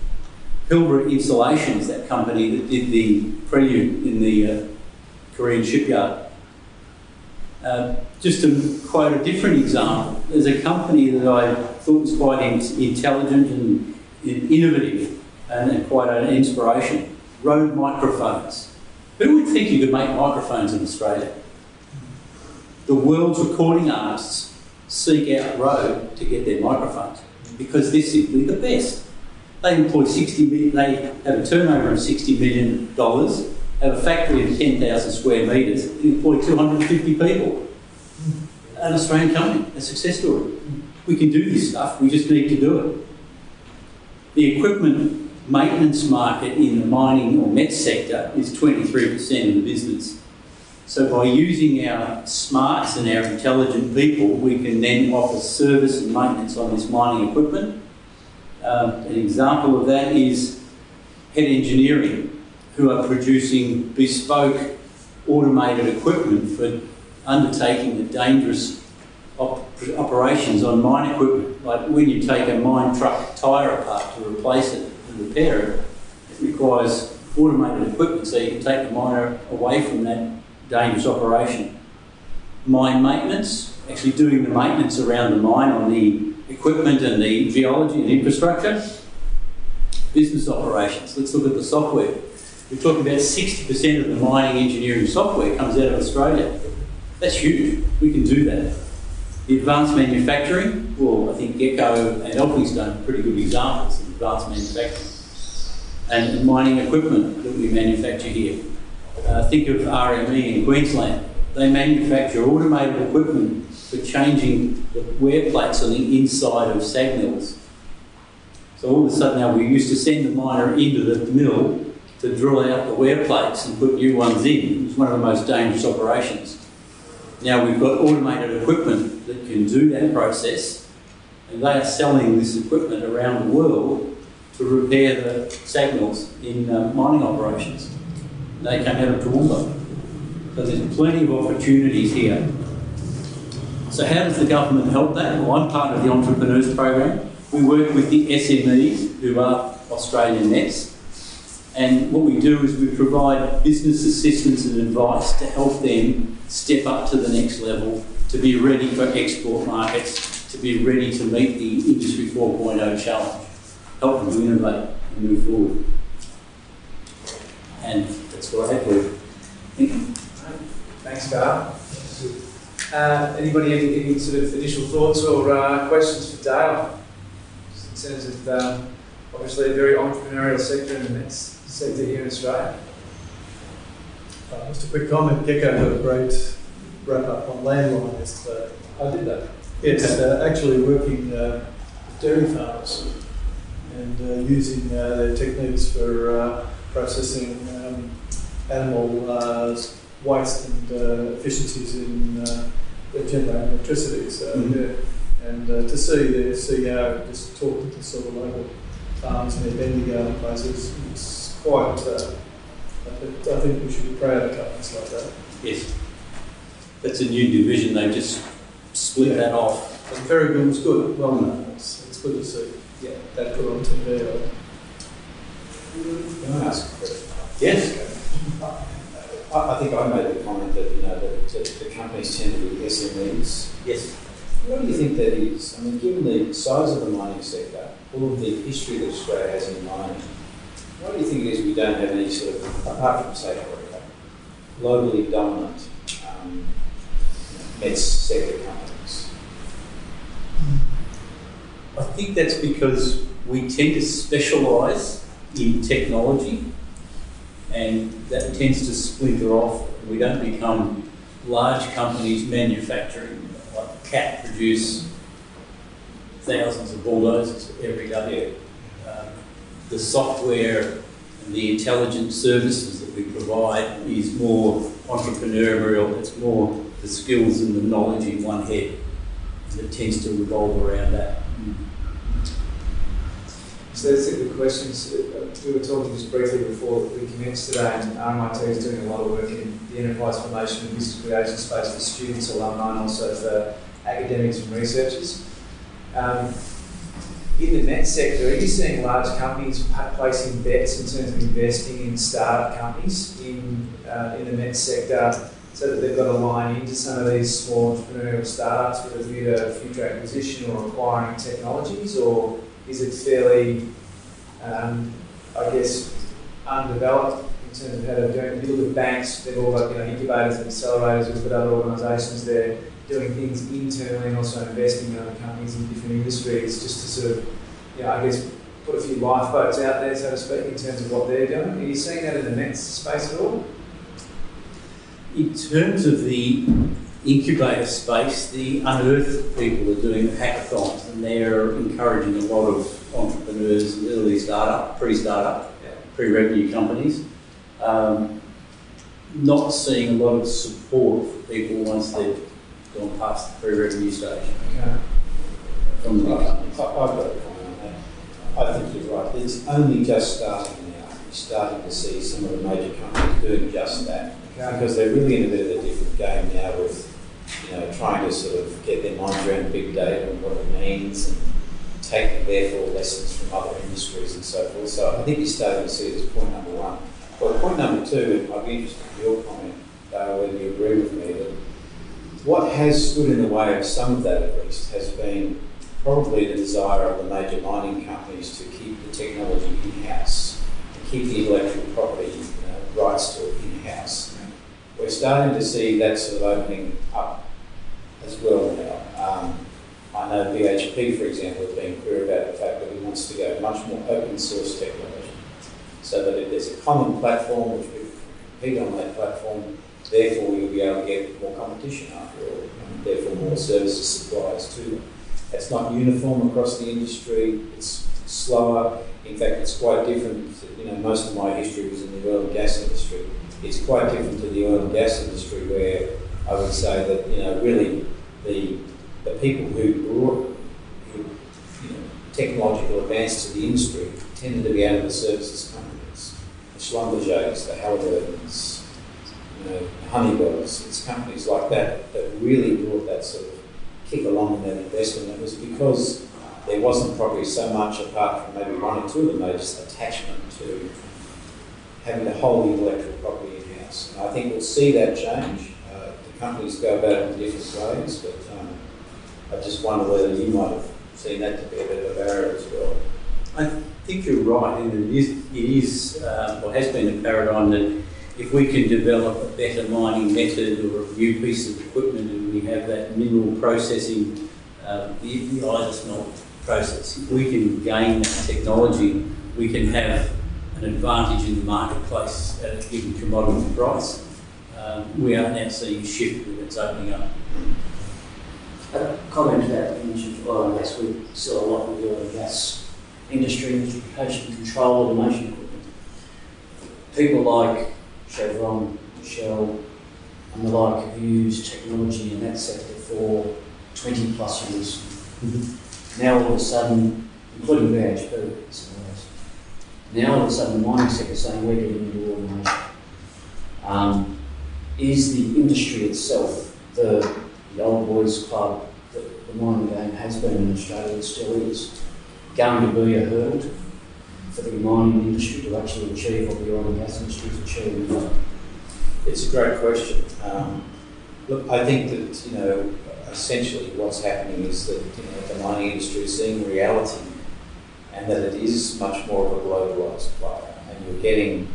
Pilbara Insulation is that company that did the prelude in the uh, Korean shipyard. Uh, just to quote a different example, there's a company that I thought was quite in- intelligent and in- innovative and, and quite an inspiration. Rode Microphones. Who would think you could make microphones in Australia? The world's recording artists seek out Rode to get their microphones because they're simply the best. They employ 60 million, they have a turnover of 60 million dollars, have a factory of 10,000 square metres, and employ 250 people. An Australian company, a success story. We can do this stuff, we just need to do it. The equipment maintenance market in the mining or METS sector is 23% of the business. So by using our smarts and our intelligent people, we can then offer service and maintenance on this mining equipment. Um, an example of that is Head Engineering, who are producing bespoke automated equipment for undertaking the dangerous op- operations on mine equipment. Like when you take a mine truck tyre apart to replace it and repair it, it requires automated equipment so you can take the miner away from that dangerous operation. Mine maintenance, actually doing the maintenance around the mine on the equipment and the geology and infrastructure. Business operations, let's look at the software. We're talking about 60% of the mining engineering software comes out of Australia. That's huge. We can do that. The advanced manufacturing, well, I think Gekko and Elphinstone are pretty good examples of advanced manufacturing. And the mining equipment that we manufacture here. Uh, think of RME in Queensland. They manufacture automated equipment for changing the wear plates on the inside of sag mills. So all of a sudden now we used to send the miner into the mill to drill out the wear plates and put new ones in. It was one of the most dangerous operations. Now we've got automated equipment that can do that process, and they are selling this equipment around the world to repair the sag mills in uh, mining operations. They came out of Toowoomba. So there's plenty of opportunities here. So how does the government help that? Well, I'm part of the Entrepreneurs Program. We work with the SMEs who are Australian METS. And what we do is we provide business assistance and advice to help them step up to the next level, to be ready for export markets, to be ready to meet the Industry 4.0 challenge, help them to innovate and move forward. And that's what I have for you. Thank you. Thanks, Carl. Uh, anybody any, any sort of initial thoughts or uh, questions for Dale? Just in terms of um, obviously a very entrepreneurial sector in the METS sector here in Australia. Uh, just a quick comment, Gekko had a great wrap up on landline yesterday. I did that. Yes, uh, actually working uh, with dairy farmers and uh, using uh, their techniques for uh, processing um, animal uh, waste and uh, efficiencies in uh, generating electricity. So, Mhm. yeah, and uh, to see the CEO just talk to the sort of local farms and their Bendigo and places, it's quite. Uh, I think- we should be proud of companies like that. Yes. That's a new division they've just split that off. And good. It's good, well known, it's, it's good to see. Yeah. That put on TV. Can I ask a question? Yes. I, I think I made the comment that, you know, that the, the companies tend to be SMEs. Yes. What do you think that is? I mean, given the size of the mining sector, all of the history that Australia has in mining, why do you think it is we don't have any sort of, apart from say Orica, globally dominant um, METS sector companies? I think that's because we tend to specialise in technology and that tends to splinter off. We don't become large companies manufacturing, like CAT produce thousands of bulldozers every day. Um, the software and the intelligent services that we provide is more entrepreneurial, it's more the skills and the knowledge in one head that tends to revolve around that. So that's a good question. Uh, we were talking just briefly before we commenced today, and RMIT is doing a lot of work in the enterprise formation and business creation space for students, alumni, and also for academics and researchers. Um, in the METS sector, are you seeing large companies placing bets in terms of investing in startup companies in, uh, in the METS sector so that they've got a line into some of these small entrepreneurial startups with a view to future acquisition or acquiring technologies, or is it fairly, um, I guess, undeveloped in terms of how they're doing? If you look at banks, they've all got you know, incubators and accelerators. We've got other organisations there doing things internally and also investing in other companies in different industries just to sort of, you know, I guess, put a few lifeboats out there, so to speak, in terms of what they're doing. Are you seeing that in the METS space at all? In terms of the incubator space, the unearthed people are doing hackathons and they're encouraging a lot of entrepreneurs and early startup, pre-startup, pre-revenue companies. Um, not seeing a lot of support for people once they've gone past the pre-revenue stage Okay. from the big companies. I- I've got a comment on that. I think you're right. It's only just starting now. You're starting to see some of the major companies doing just that. Because they're really in a bit of a different game now with, know, trying to sort of get their minds around big data and what it means and take therefore lessons from other industries and so forth. So I think you're starting to see as point number one. Well, point number two, I'd be interested in your comment, uh, whether you agree with me, that what has stood in the way of some of that at least has been probably the desire of the major mining companies to keep the technology in-house, and keep the intellectual property uh, rights to it in-house. We're starting to see that sort of opening up as well now. Um, I know BHP, for example, has been clear about the fact that he wants to go much more open source technology, so that if there's a common platform which we compete on that platform, therefore you'll be able to get more competition after all, and therefore more services suppliers to them. It's not uniform across the industry. It's slower. In fact, it's quite different. You know, most of my history was in the oil and gas industry. It's quite different to the oil and gas industry, where I would say that you know really the the people who brought who, you know, technological advance to the industry tended to be out of the services companies, the Schlumbergers, the Halliburtons, you know, Honeywells. It's companies like that that really brought that sort of kick along in that investment. It was because there wasn't probably so much, apart from maybe one or two of them, they just attachment to having to hold the intellectual property in-house. And I think we'll see that change. Companies go about it in different ways, but um, I just wonder whether you might have seen that to be a bit of a barrier as well. I think you're right, and it is, it is uh, or has been a paradigm that if we can develop a better mining method or a new piece of equipment and we have that mineral processing, uh, the, the ISASMELT process, if we can gain that technology, we can have an advantage in the marketplace at a given commodity price. Um, we are now seeing a shift that's opening up. A comment about the mentioned oil and gas. We sell a lot with the oil and gas industry, instrumentation, control, automation equipment. People like Chevron, Shell, and the like have used technology in that sector for 20 plus years. Now all of a sudden, including BHP, it's. Now all of a sudden the mining sector is saying we're getting into automation. Um, is the industry itself the the old boys club that the mining game has been in Australia still is going to be a hurdle for the mining industry to actually achieve what the oil and gas industry is achieving? It's a great question. Um, look, I think that, you know, essentially what's happening is that, you know, the mining industry is seeing reality and that it is much more of a globalised player. And you're getting,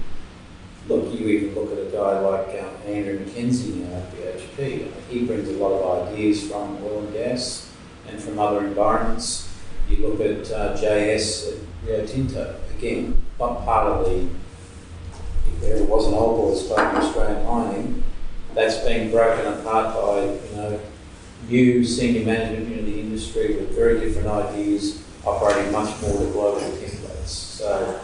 look, you even look at a guy like um, Andrew Mackenzie now at BHP. He brings a lot of ideas from oil and gas and from other environments. You look at uh, JS at Rio Tinto, again, not part of the if there was an old boys club in Australian mining, that's being broken apart by, you know, new senior management in the industry with very different ideas, operating much more to global templates. So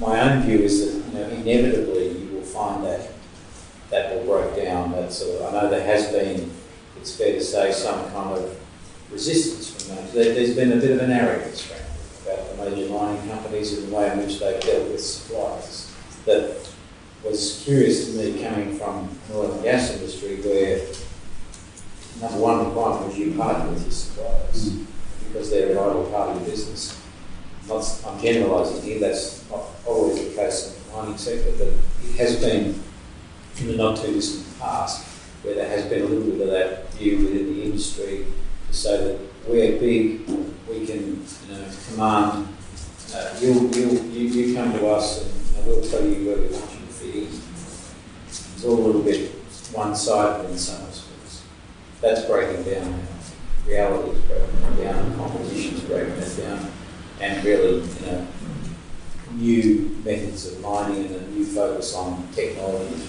my own view is that, you know, inevitably you will find that that will break down. That sort of, I know there has been, it's fair to say, some kind of resistance from that. There, there's been a bit of an arrogance, frankly, about the major mining companies and the way in which they've dealt with suppliers that was curious to me coming from the oil and gas industry where number one requirement was you partner with your suppliers mm. because they're a vital part of your business. Not, I'm generalising here, that's not always the case in the mining sector, but it has been in the not too distant past where there has been a little bit of that view within the industry to say that we're big, we can you know, command, uh, you'll, you, you come to us and we'll tell you where we want you to fit in. It's all a little bit one-sided in some respects. That's breaking down now. Reality is breaking down, competition is breaking down, and really, you know, new methods of mining and a new focus on technology.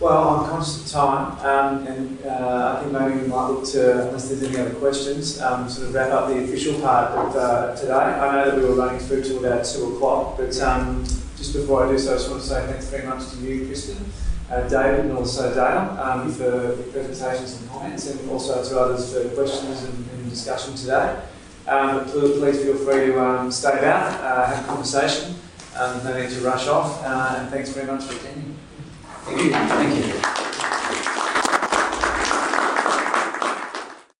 Well, I'm conscious of time, um, and uh, I think maybe we might look to, unless there's any other questions, um, sort of wrap up the official part of uh, today. I know that we were running through till about two o'clock, but um, just before I do so, I just want to say thanks very much to you, Kristen, uh, David, and also Dale um, for presentations and comments, and also to others for questions and, and discussion today. Um, please, please feel free to um, stay about, uh, have a conversation. Um, no need to rush off, uh, and thanks very much for attending. Thank you. Thank you.